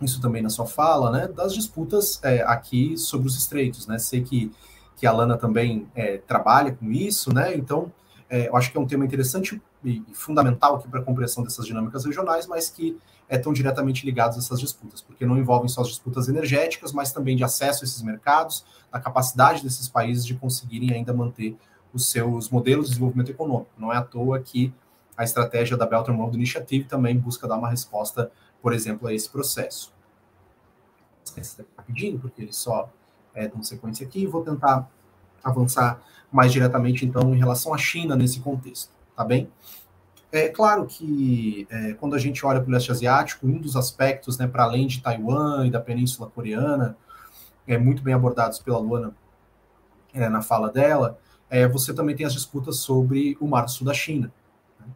isso também na sua fala, né, das disputas é, aqui sobre os estreitos, né, sei que, que a Lana também é, trabalha com isso, né, então é, eu acho que é um tema interessante e, fundamental aqui para a compreensão dessas dinâmicas regionais, mas que estão diretamente ligados a essas disputas, porque não envolvem só as disputas energéticas, mas também de acesso a esses mercados, a capacidade desses países de conseguirem ainda manter os seus modelos de desenvolvimento econômico. Não é à toa que a estratégia da Belt and Road Initiative também busca dar uma resposta, por exemplo, a esse processo. Rapidinho, porque ele só é uma sequência aqui, vou tentar avançar mais diretamente, então, em relação à China nesse contexto, tá bem? É claro que é, quando a gente olha para o leste asiático, um dos aspectos, né, para além de Taiwan e da Península Coreana, é muito bem abordados pela Luana é, na fala dela, é, você também tem as disputas sobre o Mar Sul da China. Né?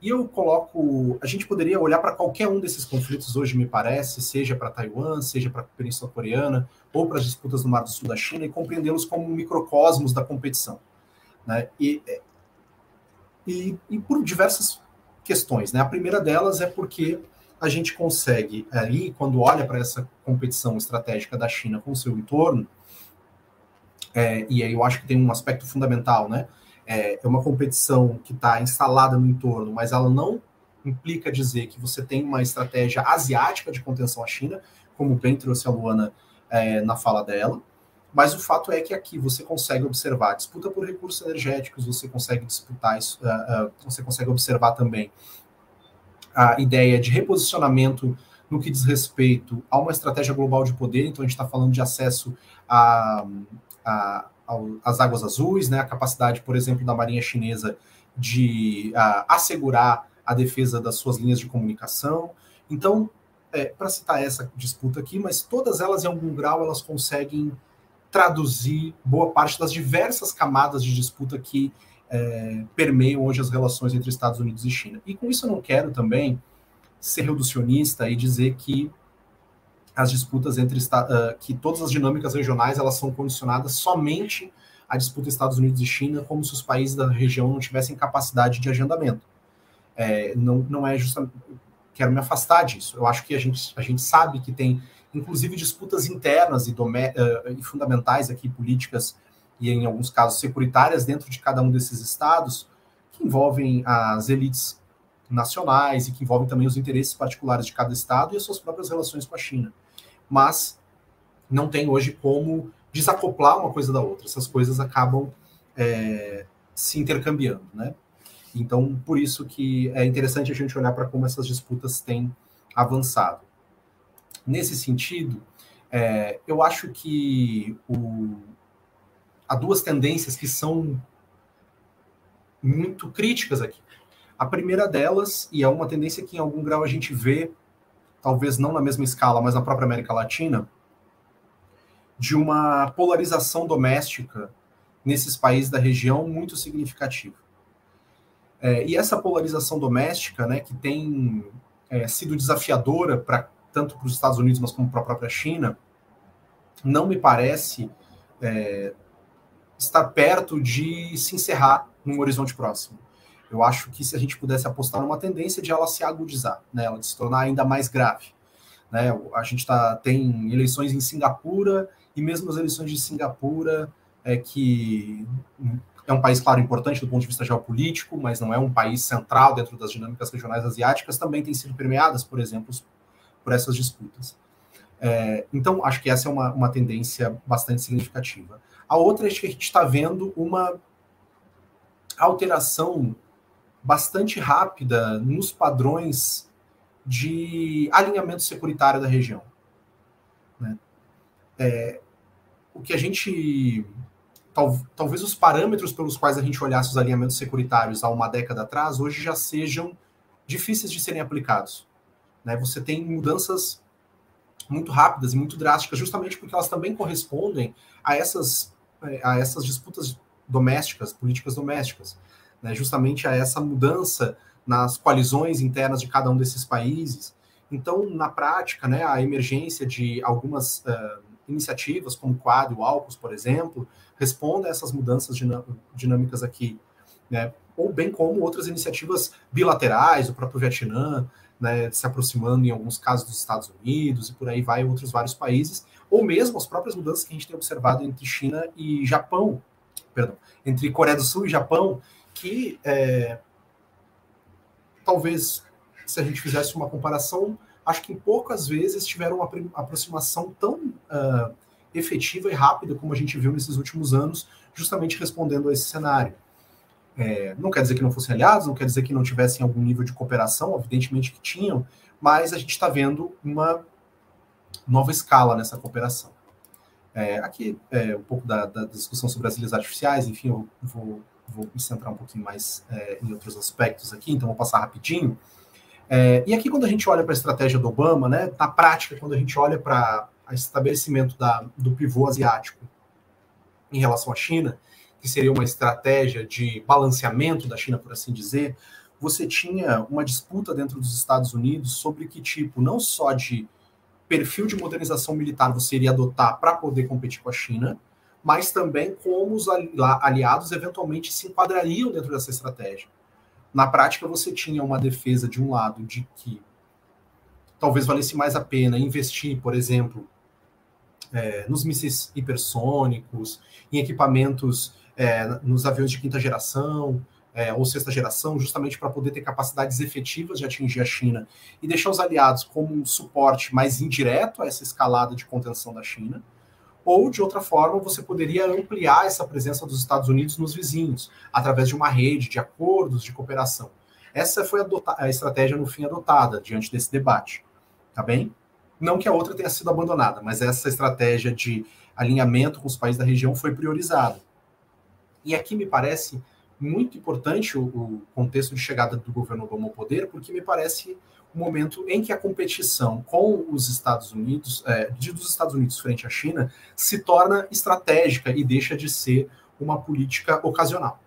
E eu coloco, a gente poderia olhar para qualquer um desses conflitos hoje, me parece, seja para Taiwan, seja para a Península Coreana, ou para as disputas no Mar do Sul da China, e compreendê-los como microcosmos da competição. Né? E é, e, e por diversas questões. Né? A primeira delas é porque a gente consegue, aí, quando olha para essa competição estratégica da China com o seu entorno, é, e aí eu acho que tem um aspecto fundamental, né? É, é uma competição que está instalada no entorno, mas ela não implica dizer que você tem uma estratégia asiática de contenção à China, como bem trouxe a Luana é, na fala dela. Mas o fato é que aqui você consegue observar disputa por recursos energéticos, você consegue disputar isso, uh, uh, você consegue observar também a ideia de reposicionamento no que diz respeito a uma estratégia global de poder. Então a gente está falando de acesso a, a, às águas azuis, né, a capacidade, por exemplo, da Marinha Chinesa de uh, assegurar a defesa das suas linhas de comunicação. Então, é, para citar essa disputa aqui, mas todas elas, em algum grau, elas conseguem traduzir boa parte das diversas camadas de disputa que é, permeiam hoje as relações entre Estados Unidos e China. E com isso eu não quero também ser reducionista e dizer que as disputas entre uh, que todas as dinâmicas regionais elas são condicionadas somente à disputa Estados Unidos e China, como se os países da região não tivessem capacidade de agendamento. É, não, não é justamente quero me afastar disso. Eu acho que a gente, a gente sabe que tem inclusive disputas internas e, uh, e fundamentais aqui, políticas e, em alguns casos, securitárias dentro de cada um desses estados, que envolvem as elites nacionais e que envolvem também os interesses particulares de cada estado e as suas próprias relações com a China. Mas não tem hoje como desacoplar uma coisa da outra. Essas coisas acabam é, se intercambiando, né? Então, por isso que é interessante a gente olhar para como essas disputas têm avançado. Nesse sentido, é, eu acho que o, há duas tendências que são muito críticas aqui. A primeira delas, e é uma tendência que em algum grau a gente vê, talvez não na mesma escala, mas na própria América Latina, de uma polarização doméstica nesses países da região muito significativa. É, e essa polarização doméstica, né, que tem é, sido desafiadora para tanto para os Estados Unidos, mas como para a própria China, não me parece é, estar perto de se encerrar num horizonte próximo. Eu acho que se a gente pudesse apostar numa tendência de ela se agudizar, né, ela de se tornar ainda mais grave. Né? A gente tá, tem eleições em Singapura, e mesmo as eleições de Singapura, é que é um país, claro, importante do ponto de vista geopolítico, mas não é um país central dentro das dinâmicas regionais asiáticas, também tem sido permeadas, por exemplo, por essas disputas. É, então, acho que essa é uma, uma tendência bastante significativa. A outra é que a gente está vendo uma alteração bastante rápida nos padrões de alinhamento securitário da região. Né? É, o que a gente. Tal, talvez os parâmetros pelos quais a gente olhasse os alinhamentos securitários há uma década atrás, hoje já sejam difíceis de serem aplicados. Né? Você tem mudanças muito rápidas e muito drásticas, justamente porque elas também correspondem a essas, a essas disputas domésticas, políticas domésticas, né? justamente a essa mudança nas coalizões internas de cada um desses países. Então, na prática, né, a emergência de algumas uh, iniciativas, como o Quad e o AUKUS, por exemplo, respondem a essas mudanças dinâmicas aqui, né? ou bem como outras iniciativas bilaterais, o próprio Vietnã, né, se aproximando em alguns casos dos Estados Unidos e por aí vai outros vários países, ou mesmo as próprias mudanças que a gente tem observado entre China e Japão, perdão, entre Coreia do Sul e Japão, que é, talvez se a gente fizesse uma comparação, acho que em poucas vezes tiveram uma aproximação tão uh, efetiva e rápida como a gente viu nesses últimos anos, justamente respondendo a esse cenário. É, não quer dizer que não fossem aliados, não quer dizer que não tivessem algum nível de cooperação, evidentemente que tinham, mas a gente está vendo uma nova escala nessa cooperação. É, aqui é um pouco da, da, discussão sobre as ilhas artificiais, enfim, eu vou, vou me centrar um pouquinho mais é, em outros aspectos aqui, então vou passar rapidinho. É, e aqui, quando a gente olha para a estratégia do Obama, né, na prática, quando a gente olha para o estabelecimento da, do pivô asiático em relação à China, que seria uma estratégia de balanceamento da China, por assim dizer, você tinha uma disputa dentro dos Estados Unidos sobre que tipo, não só de perfil de modernização militar você iria adotar para poder competir com a China, mas também como os aliados eventualmente se enquadrariam dentro dessa estratégia. Na prática, você tinha uma defesa de um lado de que talvez valesse mais a pena investir, por exemplo, é, nos mísseis hipersônicos, em equipamentos é, nos aviões de quinta geração é, ou sexta geração, justamente para poder ter capacidades efetivas de atingir a China e deixar os aliados como um suporte mais indireto a essa escalada de contenção da China. Ou, de outra forma, você poderia ampliar essa presença dos Estados Unidos nos vizinhos, através de uma rede de acordos de cooperação. Essa foi a, estratégia, no fim, adotada diante desse debate. Tá bem? Não que a outra tenha sido abandonada, mas essa estratégia de alinhamento com os países da região foi priorizada. E aqui me parece muito importante o, o contexto de chegada do governo Obama ao poder, porque me parece um momento em que a competição com os Estados Unidos, é, dos Estados Unidos frente à China, se torna estratégica e deixa de ser uma política ocasional.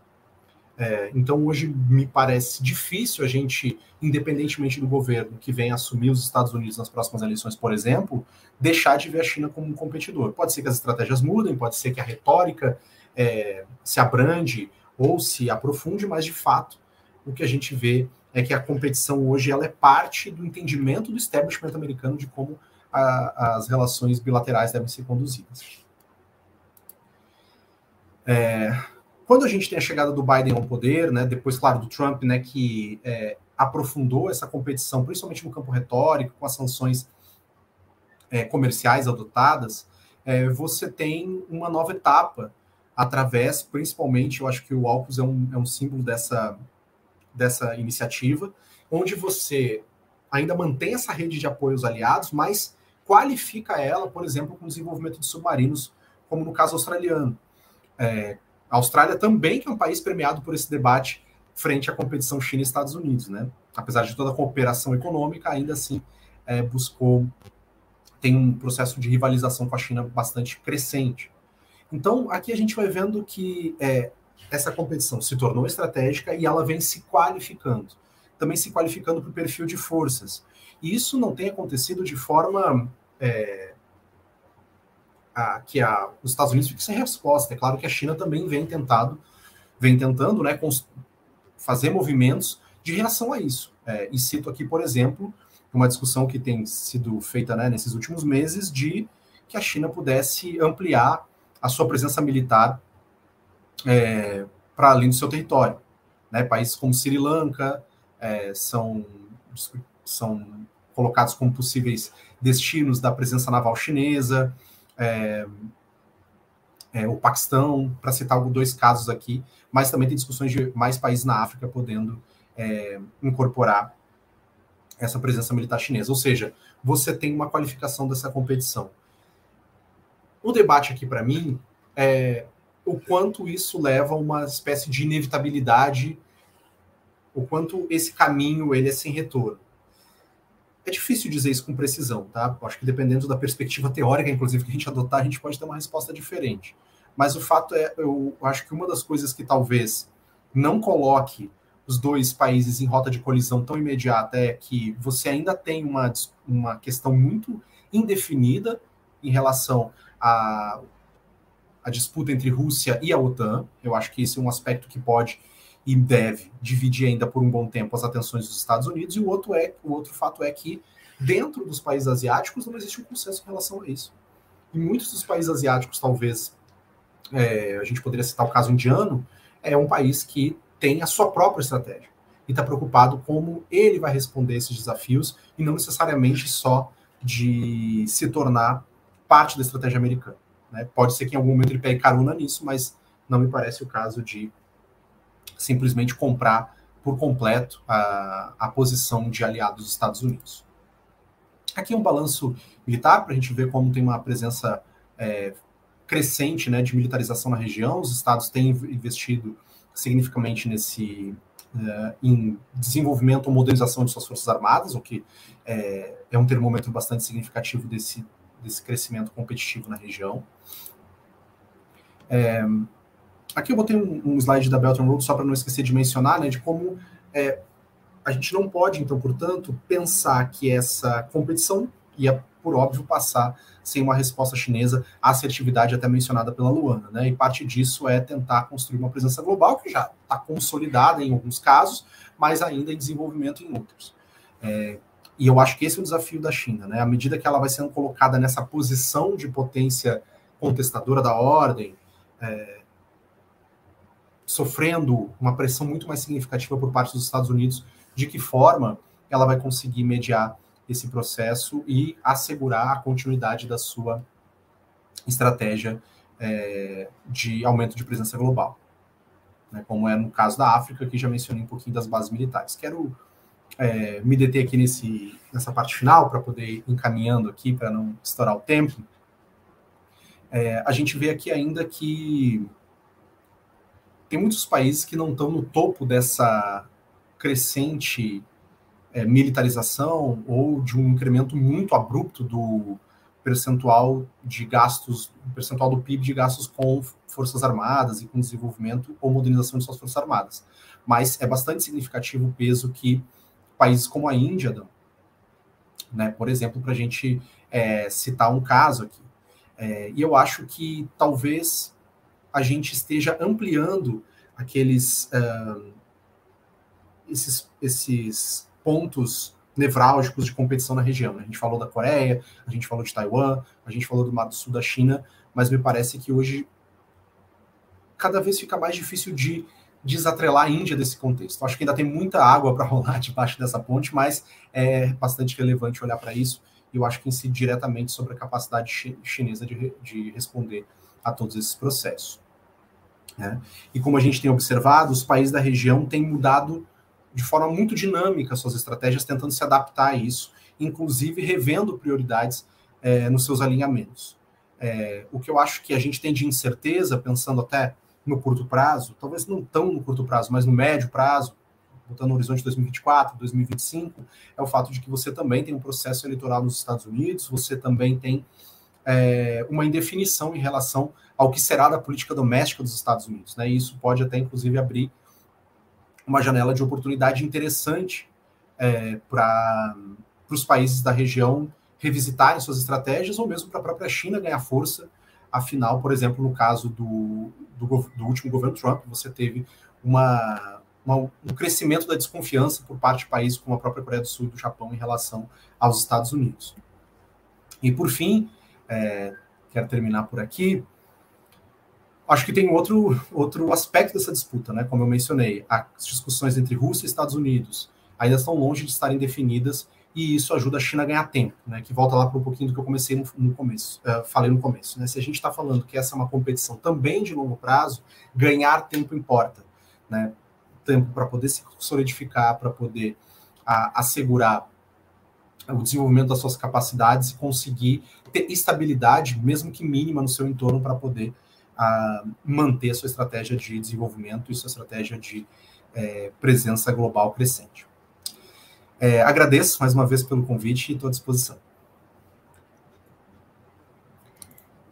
É, então, hoje me parece difícil a gente, independentemente do governo que venha assumir os Estados Unidos nas próximas eleições, por exemplo, deixar de ver a China como um competidor. Pode ser que as estratégias mudem, pode ser que a retórica é, se abrande ou se aprofunde, mas de fato o que a gente vê é que a competição hoje ela é parte do entendimento do establishment americano de como a, as relações bilaterais devem ser conduzidas. É, quando a gente tem a chegada do Biden ao poder, né, depois, claro, do Trump, né, que é, aprofundou essa competição, principalmente no campo retórico, com as sanções é, comerciais adotadas, é, você tem uma nova etapa através, principalmente, eu acho que o AUKUS é um, é um símbolo dessa, dessa iniciativa, onde você ainda mantém essa rede de apoio aos aliados, mas qualifica ela, por exemplo, com o desenvolvimento de submarinos, como no caso australiano. É, a Austrália também que é um país premiado por esse debate frente à competição China e Estados Unidos, né? Apesar de toda a cooperação econômica, ainda assim é, buscou tem um processo de rivalização com a China bastante crescente. Então, aqui a gente vai vendo que é, essa competição se tornou estratégica e ela vem se qualificando. Também se qualificando para o perfil de forças. E isso não tem acontecido de forma é, a, que a, os Estados Unidos fiquem sem resposta. É claro que a China também vem tentado, vem tentando né, fazer movimentos de reação a isso. É, e cito aqui, por exemplo, uma discussão que tem sido feita né, nesses últimos meses de que a China pudesse ampliar a sua presença militar é, para além do seu território. Né? Países como Sri Lanka é, são, são colocados como possíveis destinos da presença naval chinesa, é, é, o Paquistão, para citar dois casos aqui, mas também tem discussões de mais países na África podendo é, incorporar essa presença militar chinesa. Ou seja, você tem uma qualificação dessa competição. O debate aqui, para mim, é o quanto isso leva a uma espécie de inevitabilidade, o quanto esse caminho ele é sem retorno. É difícil dizer isso com precisão, tá? Acho que dependendo da perspectiva teórica, inclusive, que a gente adotar, a gente pode ter uma resposta diferente. Mas o fato é, eu acho que uma das coisas que talvez não coloque os dois países em rota de colisão tão imediata é que você ainda tem uma, uma questão muito indefinida em relação à, à disputa entre Rússia e a OTAN. Eu acho que esse é um aspecto que pode e deve dividir ainda por um bom tempo as atenções dos Estados Unidos. E o outro é o outro fato é que dentro dos países asiáticos não existe um consenso em relação a isso. Em muitos dos países asiáticos, talvez é, a gente poderia citar o caso indiano, é um país que tem a sua própria estratégia e está preocupado como ele vai responder esses desafios e não necessariamente só de se tornar parte da estratégia americana. Né? Pode ser que em algum momento ele pegue carona nisso, mas não me parece o caso de simplesmente comprar por completo a, a posição de aliado dos Estados Unidos. Aqui um balanço militar para a gente ver como tem uma presença é, crescente né, de militarização na região. Os estados têm investido significativamente nesse uh, em desenvolvimento ou modernização de suas forças armadas, o que é, é um termômetro bastante significativo desse, desse crescimento competitivo na região. É, aqui eu botei um, um, slide da Belt and Road só para não esquecer de mencionar, né, de como é, a gente não pode, então, portanto, pensar que essa competição ia, por óbvio, passar sem uma resposta chinesa à assertividade até mencionada pela Luana. Né? E parte disso é tentar construir uma presença global que já está consolidada em alguns casos, mas ainda em desenvolvimento em outros. É, e eu acho que esse é o desafio da China. Né? À medida que ela vai sendo colocada nessa posição de potência contestadora da ordem, é, sofrendo uma pressão muito mais significativa por parte dos Estados Unidos, de que forma ela vai conseguir mediar esse processo e assegurar a continuidade da sua estratégia é, de aumento de presença global. Né, como é no caso da África, que já mencionei um pouquinho das bases militares. Quero é, me deter aqui nesse, nessa parte final, para poder ir encaminhando aqui, para não estourar o tempo. É, a gente vê aqui ainda que tem muitos países que não estão no topo dessa crescente é, militarização ou de um incremento muito abrupto do percentual de gastos, percentual do PIB de gastos com forças armadas e com desenvolvimento ou modernização de suas forças armadas. Mas é bastante significativo o peso que países como a Índia. Né? Por exemplo, para a gente é, citar um caso aqui. É, e eu acho que talvez a gente esteja ampliando aqueles uh, esses, esses pontos nevrálgicos de competição na região. Né? A gente falou da Coreia, a gente falou de Taiwan, a gente falou do Mar do Sul da China, mas me parece que hoje cada vez fica mais difícil de desatrelar a Índia desse contexto. Acho que ainda tem muita água para rolar debaixo dessa ponte, mas é bastante relevante olhar para isso e eu acho que incide diretamente sobre a capacidade chinesa de, de responder a todos esses processos. Né? E como a gente tem observado, os países da região têm mudado de forma muito dinâmica suas estratégias, tentando se adaptar a isso, inclusive revendo prioridades é, nos seus alinhamentos. É, o que eu acho que a gente tem de incerteza, pensando até no curto prazo, talvez não tão no curto prazo, mas no médio prazo, botando no horizonte 2024, 2025, é o fato de que você também tem um processo eleitoral nos Estados Unidos, você também tem é, uma indefinição em relação ao que será da política doméstica dos Estados Unidos. Né? E isso pode até, inclusive, abrir uma janela de oportunidade interessante é, para os países da região revisitarem suas estratégias ou mesmo para a própria China ganhar força. Afinal, por exemplo, no caso do, do, do último governo Trump, você teve uma, uma, um crescimento da desconfiança por parte de países como a própria Coreia do Sul e do Japão em relação aos Estados Unidos. E por fim, é, quero terminar por aqui, acho que tem outro, outro aspecto dessa disputa, né? Como eu mencionei, as discussões entre Rússia e Estados Unidos ainda estão longe de estarem definidas e isso ajuda a China a ganhar tempo, né? Que volta lá para um pouquinho do que eu comecei no, no começo, uh, falei no começo, né? Se a gente está falando que essa é uma competição também de longo prazo, ganhar tempo importa, né? Tempo para poder se solidificar, para poder a, assegurar o desenvolvimento das suas capacidades e conseguir ter estabilidade, mesmo que mínima, no seu entorno para poder a, manter a sua estratégia de desenvolvimento e sua estratégia de é, presença global crescente. É, agradeço mais uma vez pelo convite e estou à disposição.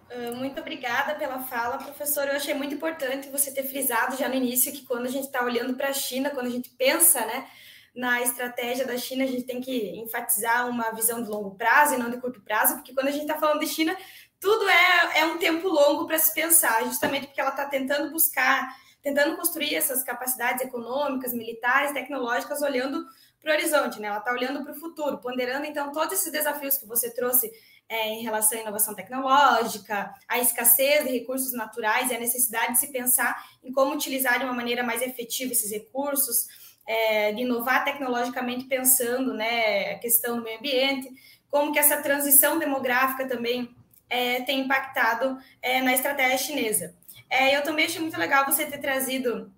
Ah, muito obrigada pela fala, professor. Eu achei muito importante você ter frisado já no início que quando a gente está olhando para a China, quando a gente pensa né, na estratégia da China, a gente tem que enfatizar uma visão de longo prazo e não de curto prazo, porque quando a gente está falando de China, tudo é, é um tempo longo para se pensar, justamente porque ela está tentando buscar, tentando construir essas capacidades econômicas, militares, tecnológicas, olhando para o horizonte, né? Ela está olhando para o futuro, ponderando então todos esses desafios que você trouxe é, em relação à inovação tecnológica, a escassez de recursos naturais e a necessidade de se pensar em como utilizar de uma maneira mais efetiva esses recursos, é, de inovar tecnologicamente pensando, né, a questão do meio ambiente, como que essa transição demográfica também é, tem impactado é, na estratégia chinesa. É, eu também achei muito legal você ter trazido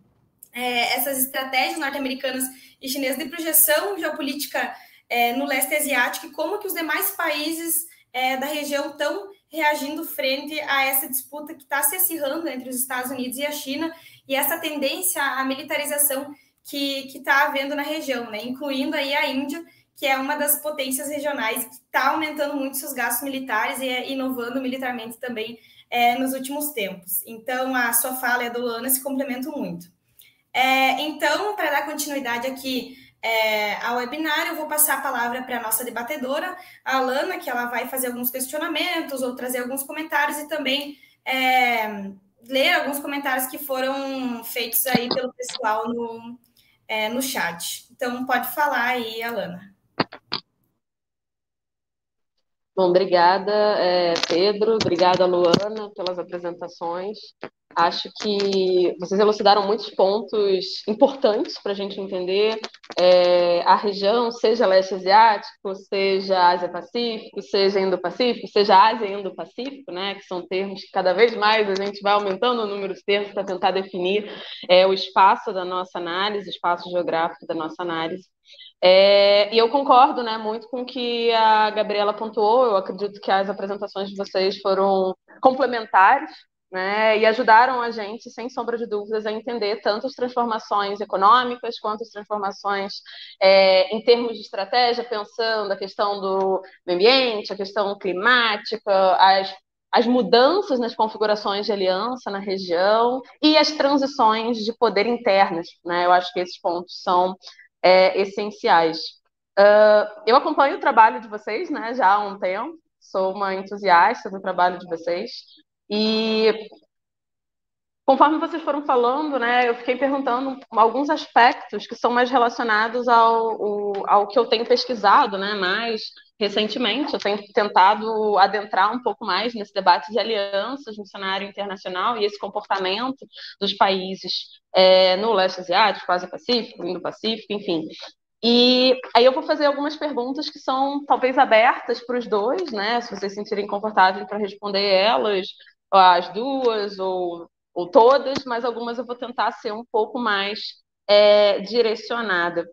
é, essas estratégias norte-americanas e chinesas de projeção geopolítica é, no leste asiático e como que os demais países é, da região estão reagindo frente a essa disputa que está se acirrando entre os Estados Unidos e a China e essa tendência à militarização que está havendo na região, né? incluindo aí a Índia, que é uma das potências regionais que está aumentando muito seus gastos militares e é inovando militarmente também é, nos últimos tempos. Então, a sua fala e a do Luana se complementam muito. É, então, para dar continuidade aqui é, ao webinar, eu vou passar a palavra para a nossa debatedora, a Alana, que ela vai fazer alguns questionamentos ou trazer alguns comentários e também é, ler alguns comentários que foram feitos aí pelo pessoal no, é, no chat. Então, pode falar aí, Alana. Bom, obrigada, é, Pedro, obrigada, Luana, pelas apresentações. Acho que vocês elucidaram muitos pontos importantes para a gente entender é, a região, seja leste asiático, seja Ásia-Pacífico, seja Indo-Pacífico, seja Ásia e Indo-Pacífico, né, que são termos que cada vez mais a gente vai aumentando o número de termos para tentar definir é, o espaço da nossa análise, o espaço geográfico da nossa análise. É, e eu concordo né, muito com o que a Gabriela pontuou. Eu acredito que as apresentações de vocês foram complementares né, e ajudaram a gente, sem sombra de dúvidas, a entender tanto as transformações econômicas quanto as transformações é, em termos de estratégia, pensando a questão do meio ambiente, a questão climática, as as mudanças nas configurações de aliança na região e as transições de poder internas. Né? Eu acho que esses pontos são é, essenciais. Uh, eu acompanho o trabalho de vocês né, já há um tempo, sou uma entusiasta do trabalho de vocês, e conforme vocês foram falando, né, eu fiquei perguntando alguns aspectos que são mais relacionados ao, ao que eu tenho pesquisado né, mais recentemente. Eu tenho tentado adentrar um pouco mais nesse debate de alianças no cenário internacional e esse comportamento dos países é, no leste asiático, Ásia-Pacífico, Indo-Pacífico, enfim. E aí eu vou fazer algumas perguntas que são talvez abertas para os dois, né? Se vocês se sentirem confortáveis para responder elas, as duas ou, ou todas, mas algumas eu vou tentar ser um pouco mais é, direcionada.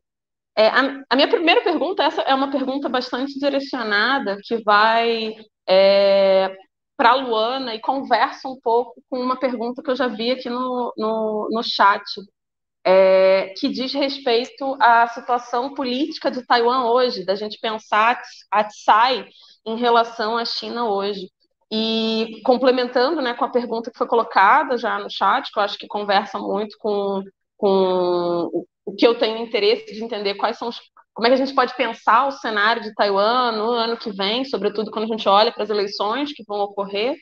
É, a, a, minha primeira pergunta, essa é uma pergunta bastante direcionada, que vai é, para a Luana e conversa um pouco com uma pergunta que eu já vi aqui no, no, no chat, é, que diz respeito à situação política de Taiwan hoje, da gente pensar a Tsai em relação à China hoje. E complementando né, com a pergunta que foi colocada já no chat, que eu acho que conversa muito com, com o que eu tenho interesse de entender quais são os, como é que a gente pode pensar o cenário de Taiwan no ano que vem, sobretudo quando a gente olha para as eleições que vão ocorrer,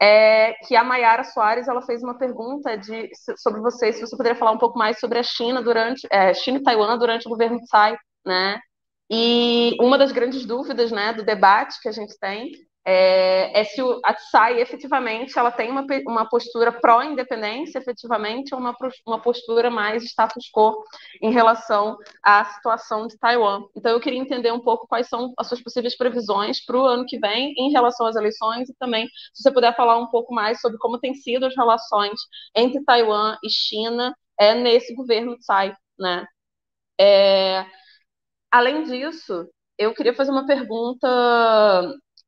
é que a Mayara Soares ela fez uma pergunta de, sobre você, se você poderia falar um pouco mais sobre a China durante é, China e Taiwan durante o governo Tsai, né? E uma das grandes dúvidas, né, do debate que a gente tem é, é, se o, a efetivamente ela tem uma, uma postura pró-independência, efetivamente, ou uma, uma postura mais status quo em relação à situação de Taiwan. Então, eu queria entender um pouco quais são as suas possíveis previsões para o ano que vem em relação às eleições e também, se você puder falar um pouco mais sobre como têm sido as relações entre Taiwan e China é, nesse governo Tsai, né? É, além disso, eu queria fazer uma pergunta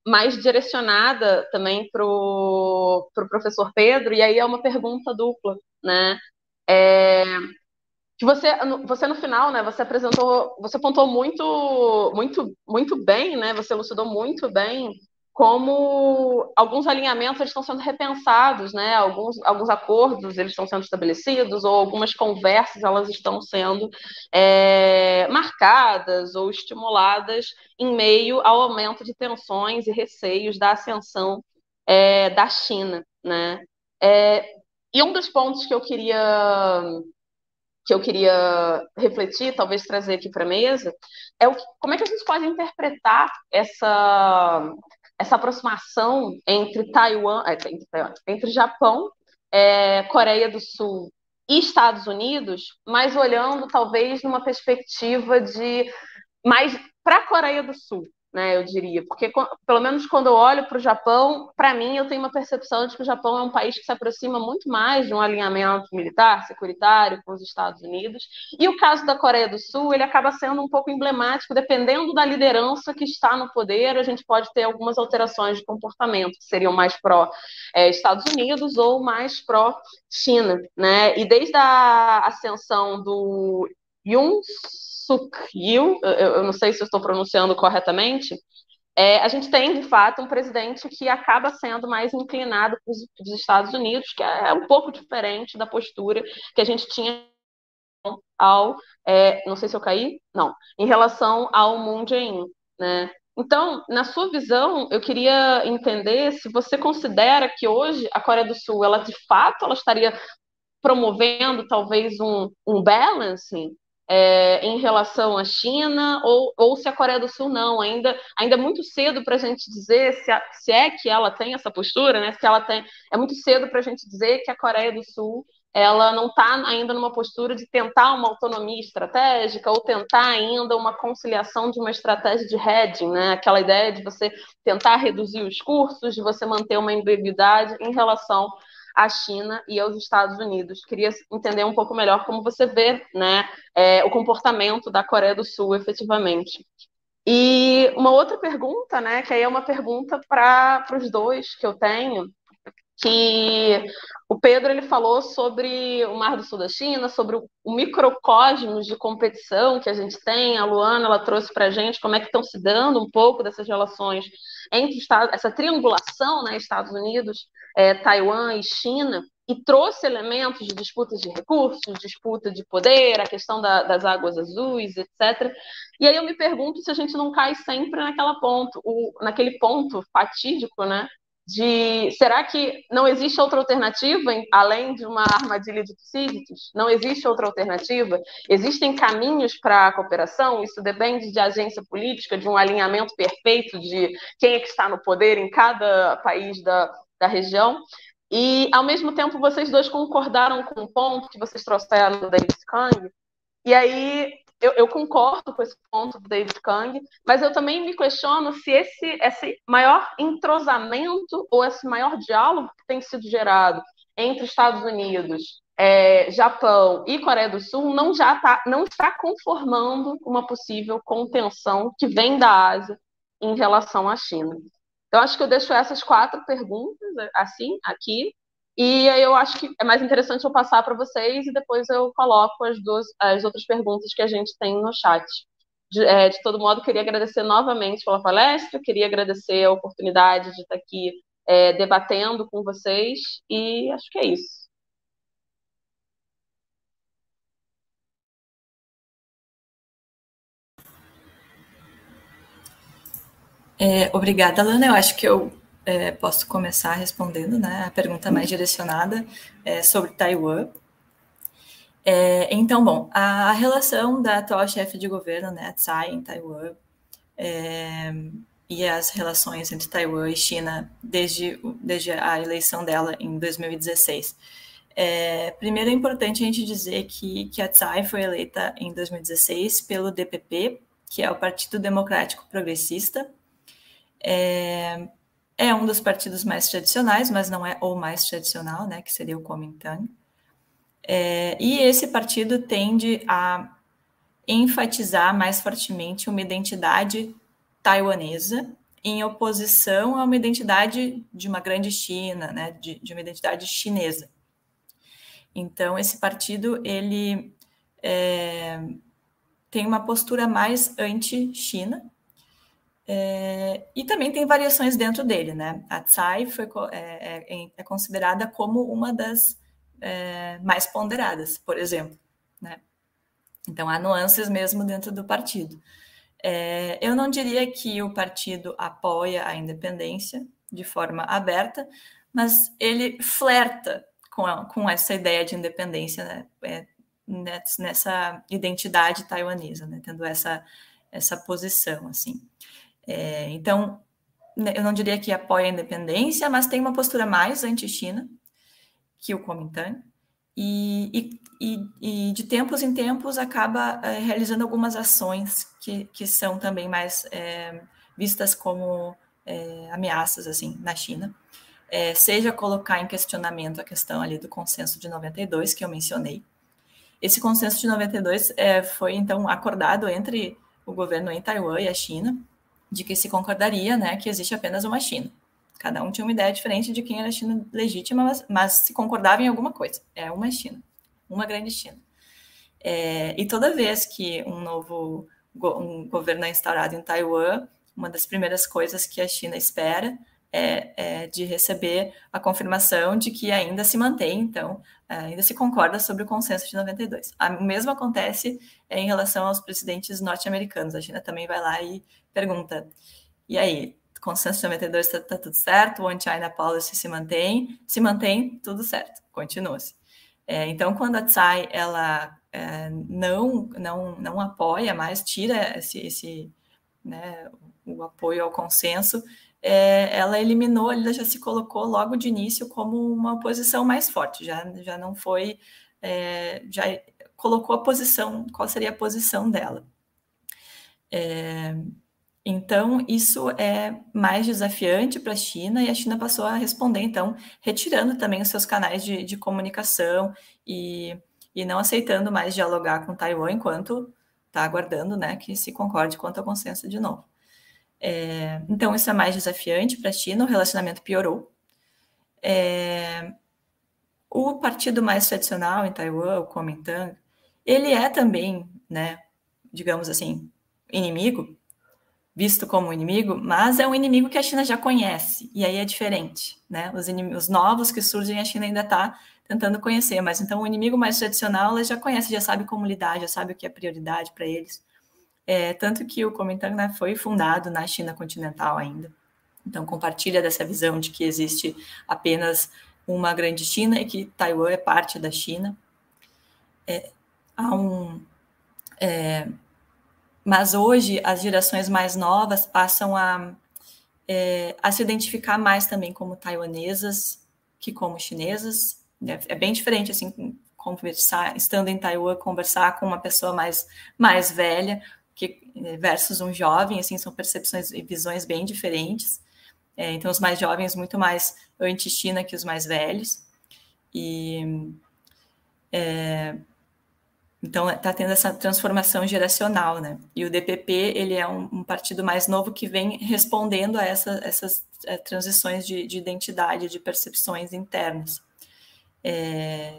mais direcionada também para o pro professor Pedro, e aí é uma pergunta dupla, né? É, que você, você no final, né, você apresentou, você apontou muito, muito, muito bem, né, você elucidou muito bem como alguns alinhamentos estão sendo repensados, né? Alguns, alguns acordos eles estão sendo estabelecidos ou algumas conversas elas estão sendo é, marcadas ou estimuladas em meio ao aumento de tensões e receios da ascensão é, da China, né? É, e um dos pontos que eu queria que eu queria refletir, talvez trazer aqui para a mesa, é o, como é que a gente pode interpretar essa essa aproximação entre Taiwan, é, entre, Taiwan, entre Japão, é, Coreia do Sul e Estados Unidos, mas olhando talvez numa perspectiva de mais para a Coreia do Sul, né, eu diria, porque pelo menos quando eu olho para o Japão, para mim eu tenho uma percepção de que o Japão é um país que se aproxima muito mais de um alinhamento militar, securitário com os Estados Unidos, e o caso da Coreia do Sul, ele acaba sendo um pouco emblemático, dependendo da liderança que está no poder, a gente pode ter algumas alterações de comportamento, que seriam mais pró é, Unidos ou mais pró China, né, e desde a ascensão do Yoon Suk-yeol, eu, não sei se estou pronunciando corretamente, é, a gente tem, de fato, um presidente que acaba sendo mais inclinado para os Estados Unidos, que é um pouco diferente da postura que a gente tinha ao, é, não sei se eu caí, não, em relação ao Moon Jae-in, né? Então, na sua visão, eu queria entender se você considera que hoje a Coreia do Sul, ela de fato, ela estaria promovendo talvez um, um balancing é, em relação à China ou, ou se a Coreia do Sul não. Ainda, ainda é muito cedo para a gente dizer se, a, se é que ela tem essa postura, né? Se ela tem, é muito cedo para a gente dizer que a Coreia do Sul ela não está ainda numa postura de tentar uma autonomia estratégica ou tentar ainda uma conciliação de uma estratégia de hedging, né? Aquela ideia de você tentar reduzir os custos, de você manter uma embebidade em relação à China e aos Estados Unidos. Queria entender um pouco melhor como você vê né, é, o comportamento da Coreia do Sul, efetivamente. E uma outra pergunta, né, que aí é uma pergunta para os dois que eu tenho, que o Pedro ele falou sobre o Mar do Sul da China, sobre o microcosmos de competição que a gente tem. A Luana ela trouxe para a gente como é que estão se dando um pouco dessas relações entre Estados, essa triangulação, né, Estados Unidos, é, Taiwan e China, e trouxe elementos de disputas de recursos, disputa de poder, a questão da, das águas azuis, etc. E aí eu me pergunto se a gente não cai sempre naquela ponto, o, naquele ponto fatídico, né, de será que não existe outra alternativa além de uma armadilha de Tucídides? Não existe outra alternativa? Existem caminhos para a cooperação? Isso depende de agência política, de um alinhamento perfeito de quem é que está no poder em cada país da, da região. E, ao mesmo tempo, vocês dois concordaram com um ponto que vocês trouxeram David Kang, e aí eu, eu, concordo com esse ponto do David Kang, mas eu também me questiono se esse, esse maior entrosamento ou esse maior diálogo que tem sido gerado entre Estados Unidos, é, Japão e Coreia do Sul não já tá, não está conformando uma possível contenção que vem da Ásia em relação à China. Então, acho que eu deixo essas quatro perguntas assim aqui e aí eu acho que é mais interessante eu passar para vocês e depois eu coloco as duas as outras perguntas que a gente tem no chat. De, é, de todo modo, queria agradecer novamente pela palestra, queria agradecer a oportunidade de estar aqui é, debatendo com vocês e acho que é isso. É, obrigada, Lana. Eu acho que eu é, posso começar respondendo né, a pergunta mais direcionada é, sobre Taiwan. É, então, bom, a relação da atual chefe de governo, né, Tsai, em Taiwan, é, e as relações entre Taiwan e China desde, desde a eleição dela em 2016. É, primeiro é importante a gente dizer que, que a Tsai foi eleita em 2016 pelo DPP, que é o Partido Democrático Progressista. É, é um dos partidos mais tradicionais, mas não é o mais tradicional, né, que seria o Kuomintang. É, e esse partido tende a enfatizar mais fortemente uma identidade taiwanesa em oposição a uma identidade de uma grande China, né, de, de uma identidade chinesa. Então, esse partido, ele é, tem uma postura mais anti-China, é, e também tem variações dentro dele, né? A Tsai foi, é, é, é considerada como uma das é, mais ponderadas, por exemplo, né? Então, há nuances mesmo dentro do partido. É, eu não diria que o partido apoia a independência de forma aberta, mas ele flerta com, a, com essa ideia de independência, né? é, nessa identidade taiwanesa, né? tendo essa, essa posição, assim. É, então, né, eu não diria que apoia a independência, mas tem uma postura mais anti-China que o Kuomintang, e, e, e, de tempos em tempos acaba é, realizando algumas ações que, que são também mais é, vistas como é, ameaças assim na China, é, seja colocar em questionamento a questão ali do consenso de 92 que eu mencionei. Esse consenso de 92 é, foi então acordado entre o governo em Taiwan e a China, de que se concordaria, né, que existe apenas uma China. Cada um tinha uma ideia diferente de quem era a China legítima, mas, mas se concordava em alguma coisa. É uma China, uma grande China. É, e toda vez que um novo go um governo é instaurado em Taiwan, uma das primeiras coisas que a China espera é, é, de receber a confirmação de que ainda se mantém, então, ainda se concorda sobre o consenso de 92. O mesmo acontece em relação aos presidentes norte-americanos. A China também vai lá e pergunta: e aí, consenso de 92 está tá tudo certo, o One-China Policy se mantém, se mantém, tudo certo, continua-se. É, então, quando a Tsai ela é, não, não, não apoia mais, tira esse, esse né, o apoio ao consenso, é, ela eliminou, ela já se colocou logo de início como uma posição mais forte, já, já não foi, é, já colocou a posição, qual seria a posição dela. É, então, isso é mais desafiante para a China e a China passou a responder, então, retirando também os seus canais de, de comunicação e, e não aceitando mais dialogar com Taiwan enquanto está aguardando né, que se concorde quanto ao consenso de novo. É, então, isso é mais desafiante para a China, o relacionamento piorou. É, o partido mais tradicional em Taiwan, o Kuomintang, ele é também, né, digamos assim, inimigo, visto como inimigo, mas é um inimigo que a China já conhece, e aí é diferente, né? Os inimigos novos que surgem, a China ainda está tentando conhecer, mas então o inimigo mais tradicional ela já conhece, já sabe como lidar, já sabe o que é prioridade para eles. É, tanto que o Kuomintang né, foi fundado na China continental ainda. Então compartilha dessa visão de que existe apenas uma grande China e que Taiwan é parte da China. É, há um é, mas hoje as gerações mais novas passam a, é, a se identificar mais também como taiwanesas que como chinesas. É, é bem diferente assim conversar, estando em Taiwan, conversar com uma pessoa mais mais velha que versus um jovem, assim são percepções e visões bem diferentes. É, então os mais jovens muito mais anti-China que os mais velhos e é, então, está tendo essa transformação geracional, né? E o DPP, ele é um, um partido mais novo que vem respondendo a essa, essas é, transições de, de, identidade, de percepções internas. É,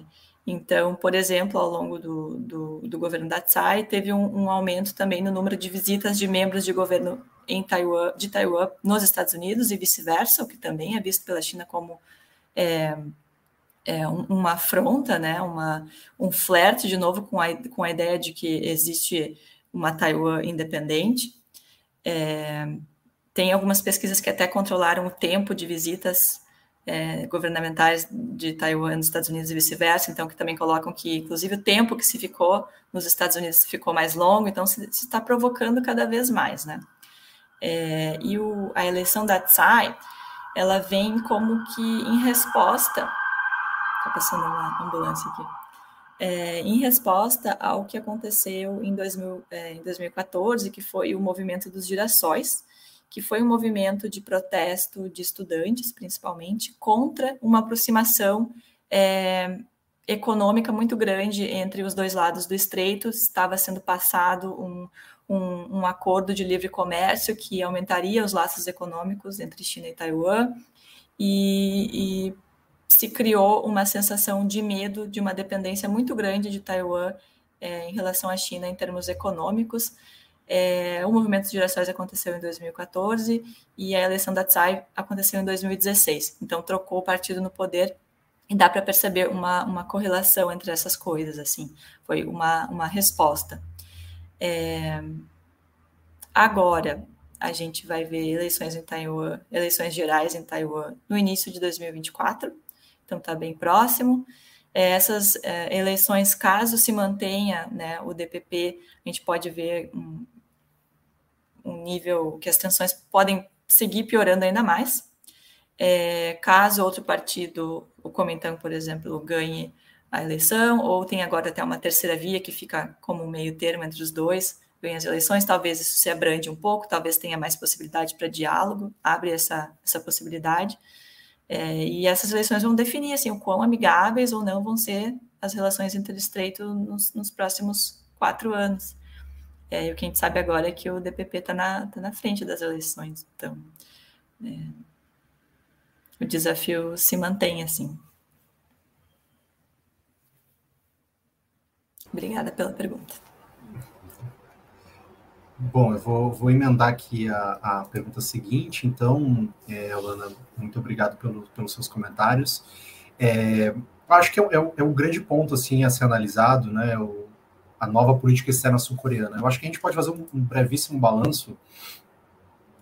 então, por exemplo, ao longo do, do, do governo da Tsai, teve um, um, aumento também no número de visitas de membros de governo em Taiwan, de Taiwan nos Estados Unidos e vice-versa, o que também é visto pela China como... É, é, uma afronta, né, uma, um flerte de novo com a, com a ideia de que existe uma Taiwan independente. É, tem algumas pesquisas que até controlaram o tempo de visitas é, governamentais de Taiwan nos Estados Unidos e vice-versa, então que também colocam que, inclusive, o tempo que se ficou nos Estados Unidos ficou mais longo, então se está provocando cada vez mais, né? É, e o, a eleição da Tsai, ela vem como que em resposta. Está passando uma ambulância aqui. É, em resposta ao que aconteceu em, 2000, é, em 2014, que foi o movimento dos girassóis, que foi um movimento de protesto de estudantes, principalmente, contra uma aproximação é, econômica muito grande entre os dois lados do estreito. Estava sendo passado um, um, um, acordo de livre comércio que aumentaria os laços econômicos entre China e Taiwan, e, e se criou uma sensação de medo de uma dependência muito grande de Taiwan é, em relação à China em termos econômicos. É, o movimento de gerações aconteceu em 2014 e a eleição da Tsai aconteceu em 2016. Então trocou o partido no poder e dá para perceber uma, uma correlação entre essas coisas. Assim, foi uma, uma resposta. É, agora, a gente vai ver eleições em Taiwan, eleições gerais em Taiwan no início de 2024, então está bem próximo. É, essas é, eleições, caso se mantenha né, o DPP, a gente pode ver um nível que as tensões podem seguir piorando ainda mais. É, caso outro partido, o Comentão, por exemplo, ganhe a eleição, ou tem agora até uma terceira via que fica como meio termo entre os dois, ganha as eleições, talvez isso se abrande um pouco, talvez tenha mais possibilidade para diálogo, abre essa, essa possibilidade. É, e essas eleições vão definir assim, o quão amigáveis ou não vão ser as relações entre o Estreito nos, nos próximos quatro anos. É, e o que a gente sabe agora é que o DPP está na, tá na frente das eleições. Então, é, o desafio se mantém assim. Obrigada pela pergunta. Bom, eu vou, vou emendar aqui a, a pergunta seguinte. Então, é, Alana, muito obrigado pelo, pelos seus comentários. É, acho que é, é, é, um grande ponto assim a ser analisado, né? O, a nova política externa sul-coreana. Eu acho que a gente pode fazer um, um brevíssimo balanço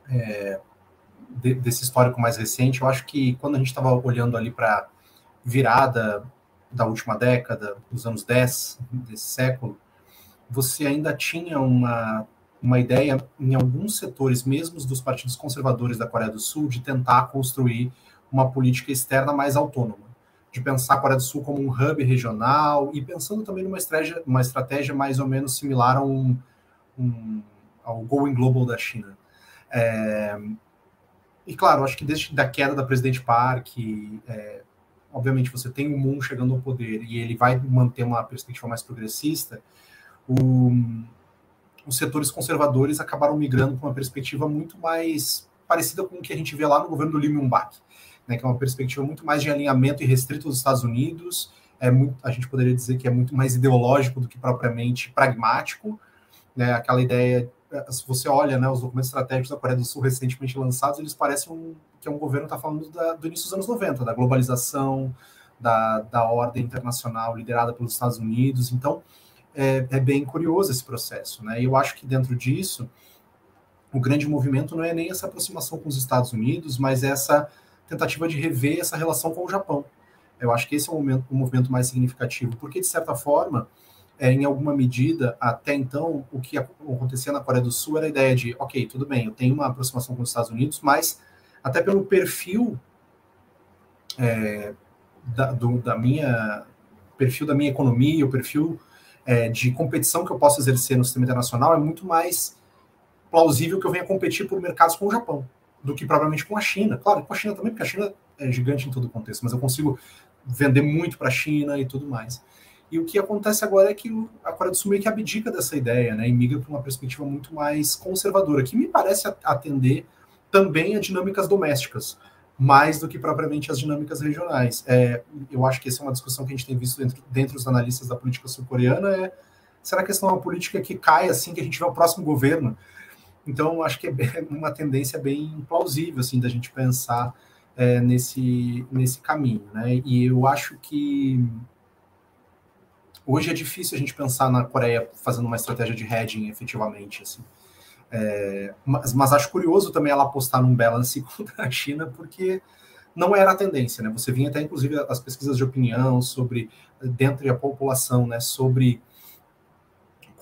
é, de, desse histórico mais recente. Eu acho que quando a gente estava olhando ali para virada da última década, dos anos 10 desse século, você ainda tinha uma, uma ideia em alguns setores, mesmo dos partidos conservadores da Coreia do Sul, de tentar construir uma política externa mais autônoma, de pensar a Coreia do Sul como um hub regional e pensando também numa estratégia, uma estratégia mais ou menos similar a um, um, ao Going Global da China. É, e claro, acho que desde a queda da presidente Park, é, obviamente você tem o Moon chegando ao poder e ele vai manter uma perspectiva mais progressista, o, os setores conservadores acabaram migrando para uma perspectiva muito mais parecida com o que a gente vê lá no governo do Lee Myung-bak, né, que é uma perspectiva muito mais de alinhamento e restrito aos Estados Unidos, é muito, a gente poderia dizer que é muito mais ideológico do que propriamente pragmático, né, aquela ideia, se você olha né, os documentos estratégicos da Coreia do Sul recentemente lançados, eles parecem um, que é um governo está falando da, do início dos anos 90, da globalização, da, da ordem internacional liderada pelos Estados Unidos. Então, é, é, bem curioso esse processo. Né? E eu acho que dentro disso, o grande movimento não é nem essa aproximação com os Estados Unidos, mas essa tentativa de rever essa relação com o Japão. Eu acho que esse é o, momento, o movimento mais significativo, porque, de certa forma, é, em alguma medida, até então, o que acontecia na Coreia do Sul era a ideia de, ok, tudo bem, eu tenho uma aproximação com os Estados Unidos, mas até pelo perfil é, da, do, da minha perfil da minha economia, o perfil é, de competição que eu posso exercer no sistema internacional é muito mais plausível que eu venha competir por mercados com o Japão do que provavelmente com a China. Claro, com a China também, porque a China é gigante em todo o contexto, mas eu consigo vender muito para a China e tudo mais. E o que acontece agora é que a Coreia do Sul meio que abdica dessa ideia, né, e migra para uma perspectiva muito mais conservadora, que me parece atender também a dinâmicas domésticas, mais do que propriamente as dinâmicas regionais. É, eu acho que essa é uma discussão que a gente tem visto dentro, dentro dos analistas da política sul-coreana, é será que essa é uma política que cai assim que a gente vê o próximo governo? Então, acho que é uma tendência bem plausível, assim, da gente pensar é, nesse, nesse caminho, né? E eu acho que hoje é difícil a gente pensar na Coreia fazendo uma estratégia de hedging efetivamente, assim. É, mas, mas, acho curioso também ela apostar num balance contra a China, porque não era a tendência, né? Você vinha até, inclusive, as pesquisas de opinião sobre, dentro da população, né, sobre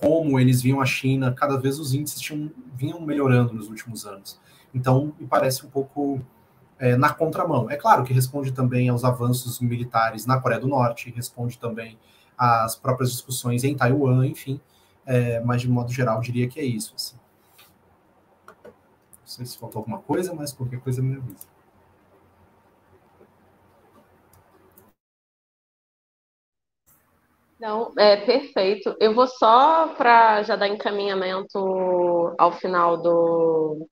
como eles viam a China, cada vez os índices tinham, vinham melhorando nos últimos anos. Então, me parece um pouco é, na contramão. É claro que responde também aos avanços militares na Coreia do Norte, responde também às próprias discussões em Taiwan, enfim, é, mas de modo geral diria que é isso. Assim. Não sei se faltou alguma coisa, mas qualquer coisa me avisa. Não, é perfeito. Eu vou só para já dar encaminhamento ao final do,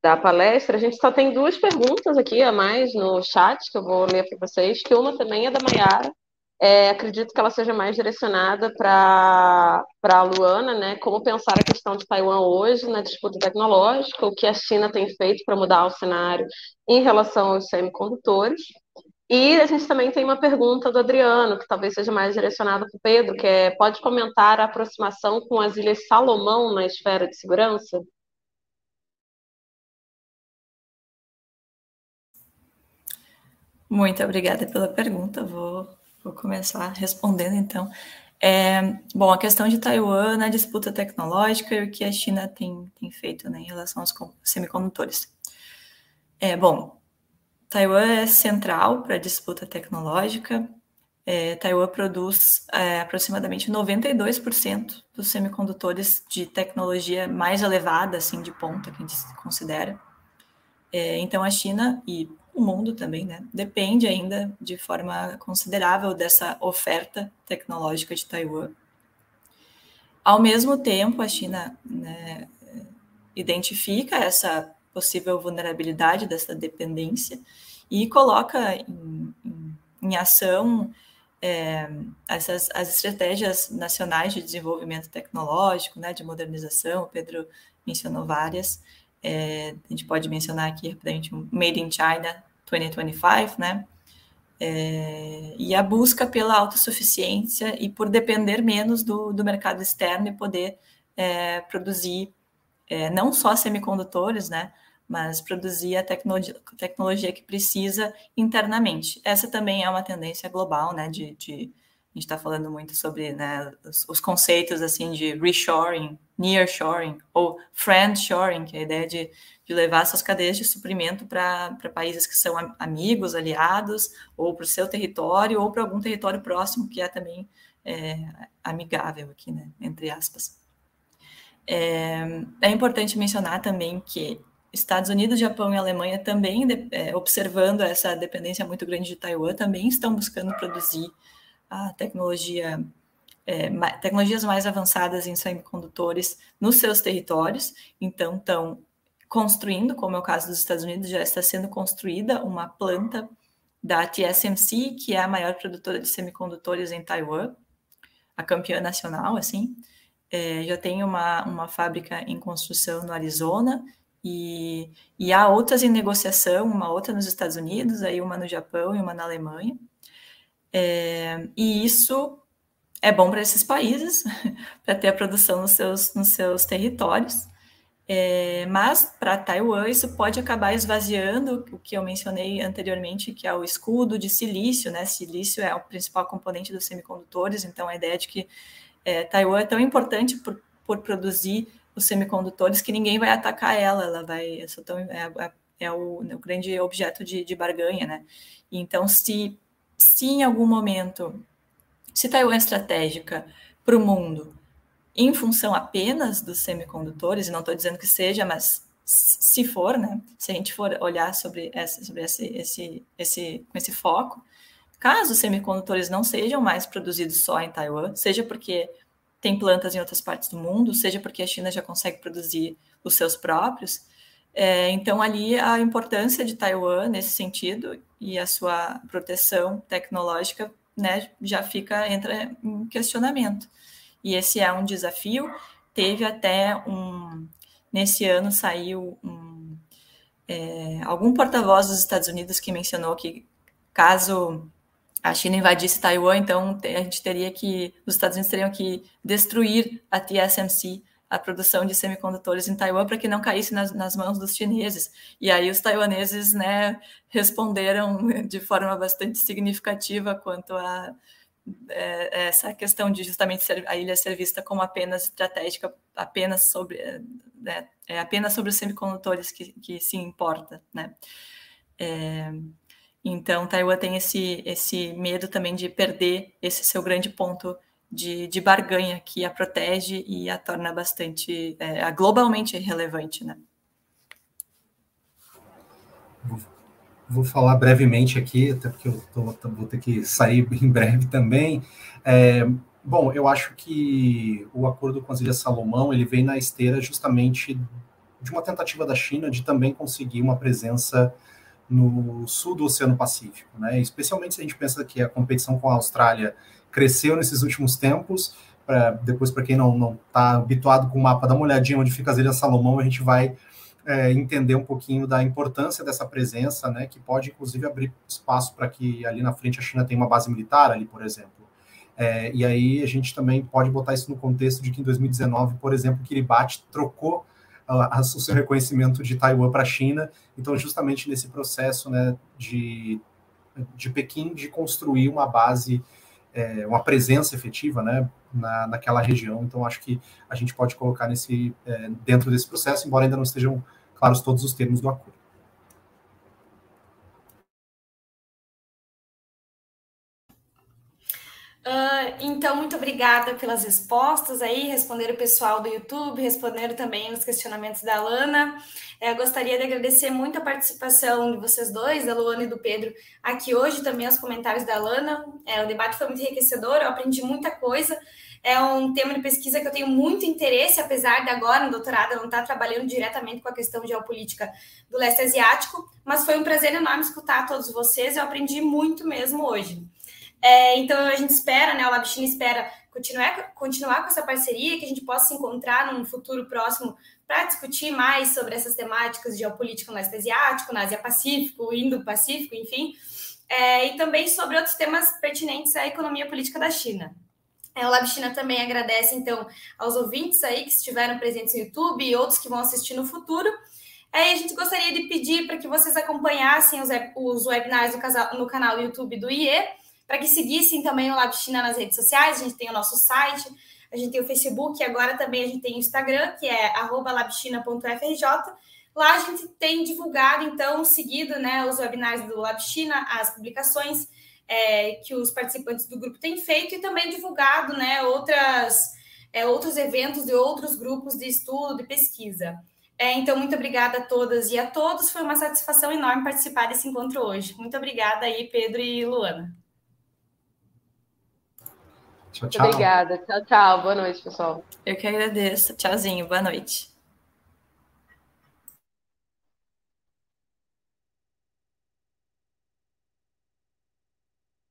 da palestra. A gente só tem duas perguntas aqui a mais no chat que eu vou ler para vocês. Que uma também é da Mayara. É, acredito que ela seja mais direcionada para a Luana, né? Como pensar a questão de Taiwan hoje na disputa tecnológica, o que a China tem feito para mudar o cenário em relação aos semicondutores. E a gente também tem uma pergunta do Adriano, que talvez seja mais direcionada para o Pedro, que é: pode comentar a aproximação com as Ilhas Salomão na esfera de segurança? Muito obrigada pela pergunta. Vou, vou começar respondendo então. É, bom, a questão de Taiwan na disputa tecnológica e o que a China tem, tem feito né, em relação aos semicondutores. É, bom, Taiwan é central para a disputa tecnológica. É, Taiwan produz é, aproximadamente 92% dos semicondutores de tecnologia mais elevada, assim, de ponta, que a gente considera. É, então, a China e o mundo também, né, depende ainda de forma considerável dessa oferta tecnológica de Taiwan. Ao mesmo tempo, a China né, identifica essa possível vulnerabilidade dessa dependência e coloca em, em, em ação é, essas as estratégias nacionais de desenvolvimento tecnológico, né, de modernização. O Pedro mencionou várias. É, a gente pode mencionar aqui rapidamente um Made in China 2025, né? É, e a busca pela autossuficiência e por depender menos do, do mercado externo e poder é, produzir é, não só semicondutores, né, mas produzir a tecnologia, tecnologia que precisa internamente. Essa também é uma tendência global, né, de, de a gente está falando muito sobre né, os, os, conceitos assim de reshoring, nearshoring ou friendshoring, que é a ideia de, de levar suas cadeias de suprimento para países que são amigos, aliados, ou para o seu território, ou para algum território próximo que é também é, amigável aqui, né, entre aspas. É, é importante mencionar também que Estados Unidos, Japão e Alemanha também, é, observando essa dependência muito grande de Taiwan, também estão buscando produzir a tecnologia, é, tecnologias mais avançadas em semicondutores nos seus territórios. Então, estão construindo, como é o caso dos Estados Unidos, já está sendo construída uma planta da TSMC, que é a maior produtora de semicondutores em Taiwan, a campeã nacional, assim. É, já tem uma, uma fábrica em construção no Arizona e, e há outras em negociação, uma outra nos Estados Unidos, aí uma no Japão e uma na Alemanha. É, e isso é bom para esses países, para ter a produção nos seus, nos seus territórios. É, mas para Taiwan isso pode acabar esvaziando o que eu mencionei anteriormente, que é o escudo de silício, né? Silício é o principal componente dos semicondutores, então a ideia de que é, Taiwan é tão importante por, por produzir os semicondutores que ninguém vai atacar ela, ela vai é, tão, é, é, o, o, grande objeto de, de barganha, né? Então, se, se em algum momento, se Taiwan é estratégica para o mundo em função apenas dos semicondutores, e não estou dizendo que seja, mas se for, né? Se a gente for olhar sobre, essa, sobre esse, esse, esse, esse foco, caso os semicondutores não sejam mais produzidos só em Taiwan, seja porque tem plantas em outras partes do mundo, seja porque a China já consegue produzir os seus próprios. É, então, ali a importância de Taiwan nesse sentido e a sua proteção tecnológica né, já fica entra em questionamento. E esse é um desafio. Teve até um. Nesse ano saiu um, é, algum porta-voz dos Estados Unidos que mencionou que caso a China invadisse Taiwan, então a gente teria que, os Estados Unidos teriam que destruir a TSMC, a produção de semicondutores em Taiwan, para que não caísse nas, nas, mãos dos chineses. E aí os taiwaneses, né, responderam de forma bastante significativa quanto a é, essa questão de justamente ser, a ilha ser vista como apenas estratégica, apenas sobre é, é apenas sobre os semicondutores que, que se importa, né? É, então, Taiwan tem esse, esse medo também de perder esse seu grande ponto de, de barganha que a protege e a torna bastante é, globalmente relevante, né? Vou falar brevemente aqui, até porque eu tô, vou ter que sair em breve também. É, bom, eu acho que o acordo com as Ilhas Salomão ele vem na esteira justamente de uma tentativa da China de também conseguir uma presença no sul do Oceano Pacífico, né? Especialmente se a gente pensa que a competição com a Austrália cresceu nesses últimos tempos. Pra, depois, para quem não está habituado com o mapa, dá uma olhadinha onde fica as Ilhas Salomão, a gente vai é, entender um pouquinho da importância dessa presença, né, que pode inclusive abrir espaço para que ali na frente a China tenha uma base militar ali, por exemplo. É, e aí a gente também pode botar isso no contexto de que em 2019, por exemplo, Kiribati trocou uh, o seu reconhecimento de Taiwan para a China. Então, justamente nesse processo né, de, de Pequim de construir uma base, é, uma presença efetiva né, na, naquela região. Então, acho que a gente pode colocar nesse, é, dentro desse processo, embora ainda não estejam claros todos os termos do acordo. Uh, então, muito obrigada pelas respostas aí, responder o pessoal do YouTube, responder também os questionamentos da Lana. É, gostaria de agradecer muito a participação de vocês dois, da Luana e do Pedro, aqui hoje, também os comentários da Lana. É, o debate foi muito enriquecedor, eu aprendi muita coisa. É um tema de pesquisa que eu tenho muito interesse, apesar de agora, no doutorado, eu não estar trabalhando diretamente com a questão geopolítica do leste asiático, mas foi um prazer enorme escutar todos vocês, eu aprendi muito mesmo hoje. É, então a gente espera, né? O Labchina espera continuar, continuar com essa parceria, que a gente possa se encontrar num futuro próximo para discutir mais sobre essas temáticas de geopolítica no leste asiático, na Ásia Pacífico, Indo-Pacífico, enfim, é, e também sobre outros temas pertinentes à economia política da China. É, o Labchina também agradece, então, aos ouvintes aí que estiveram presentes no YouTube e outros que vão assistir no futuro. É, a gente gostaria de pedir para que vocês acompanhassem os, os webinars no, no canal do YouTube do IE, para que seguissem também o Lab China nas redes sociais. A gente tem o nosso site, a gente tem o Facebook agora também a gente tem o Instagram, que é labchina.frj. Lá a gente tem divulgado, então, seguido né, os webinars do Lab China, as publicações é, que os participantes do grupo têm feito e também divulgado né, outras, é, outros eventos de outros grupos de estudo, de pesquisa. É, então, muito obrigada a todas e a todos. Foi uma satisfação enorme participar desse encontro hoje. Muito obrigada aí, Pedro e Luana. Tchau, tchau. Obrigada. Tchau, tchau. Boa noite, pessoal. Eu que agradeço. Tchauzinho. Boa noite.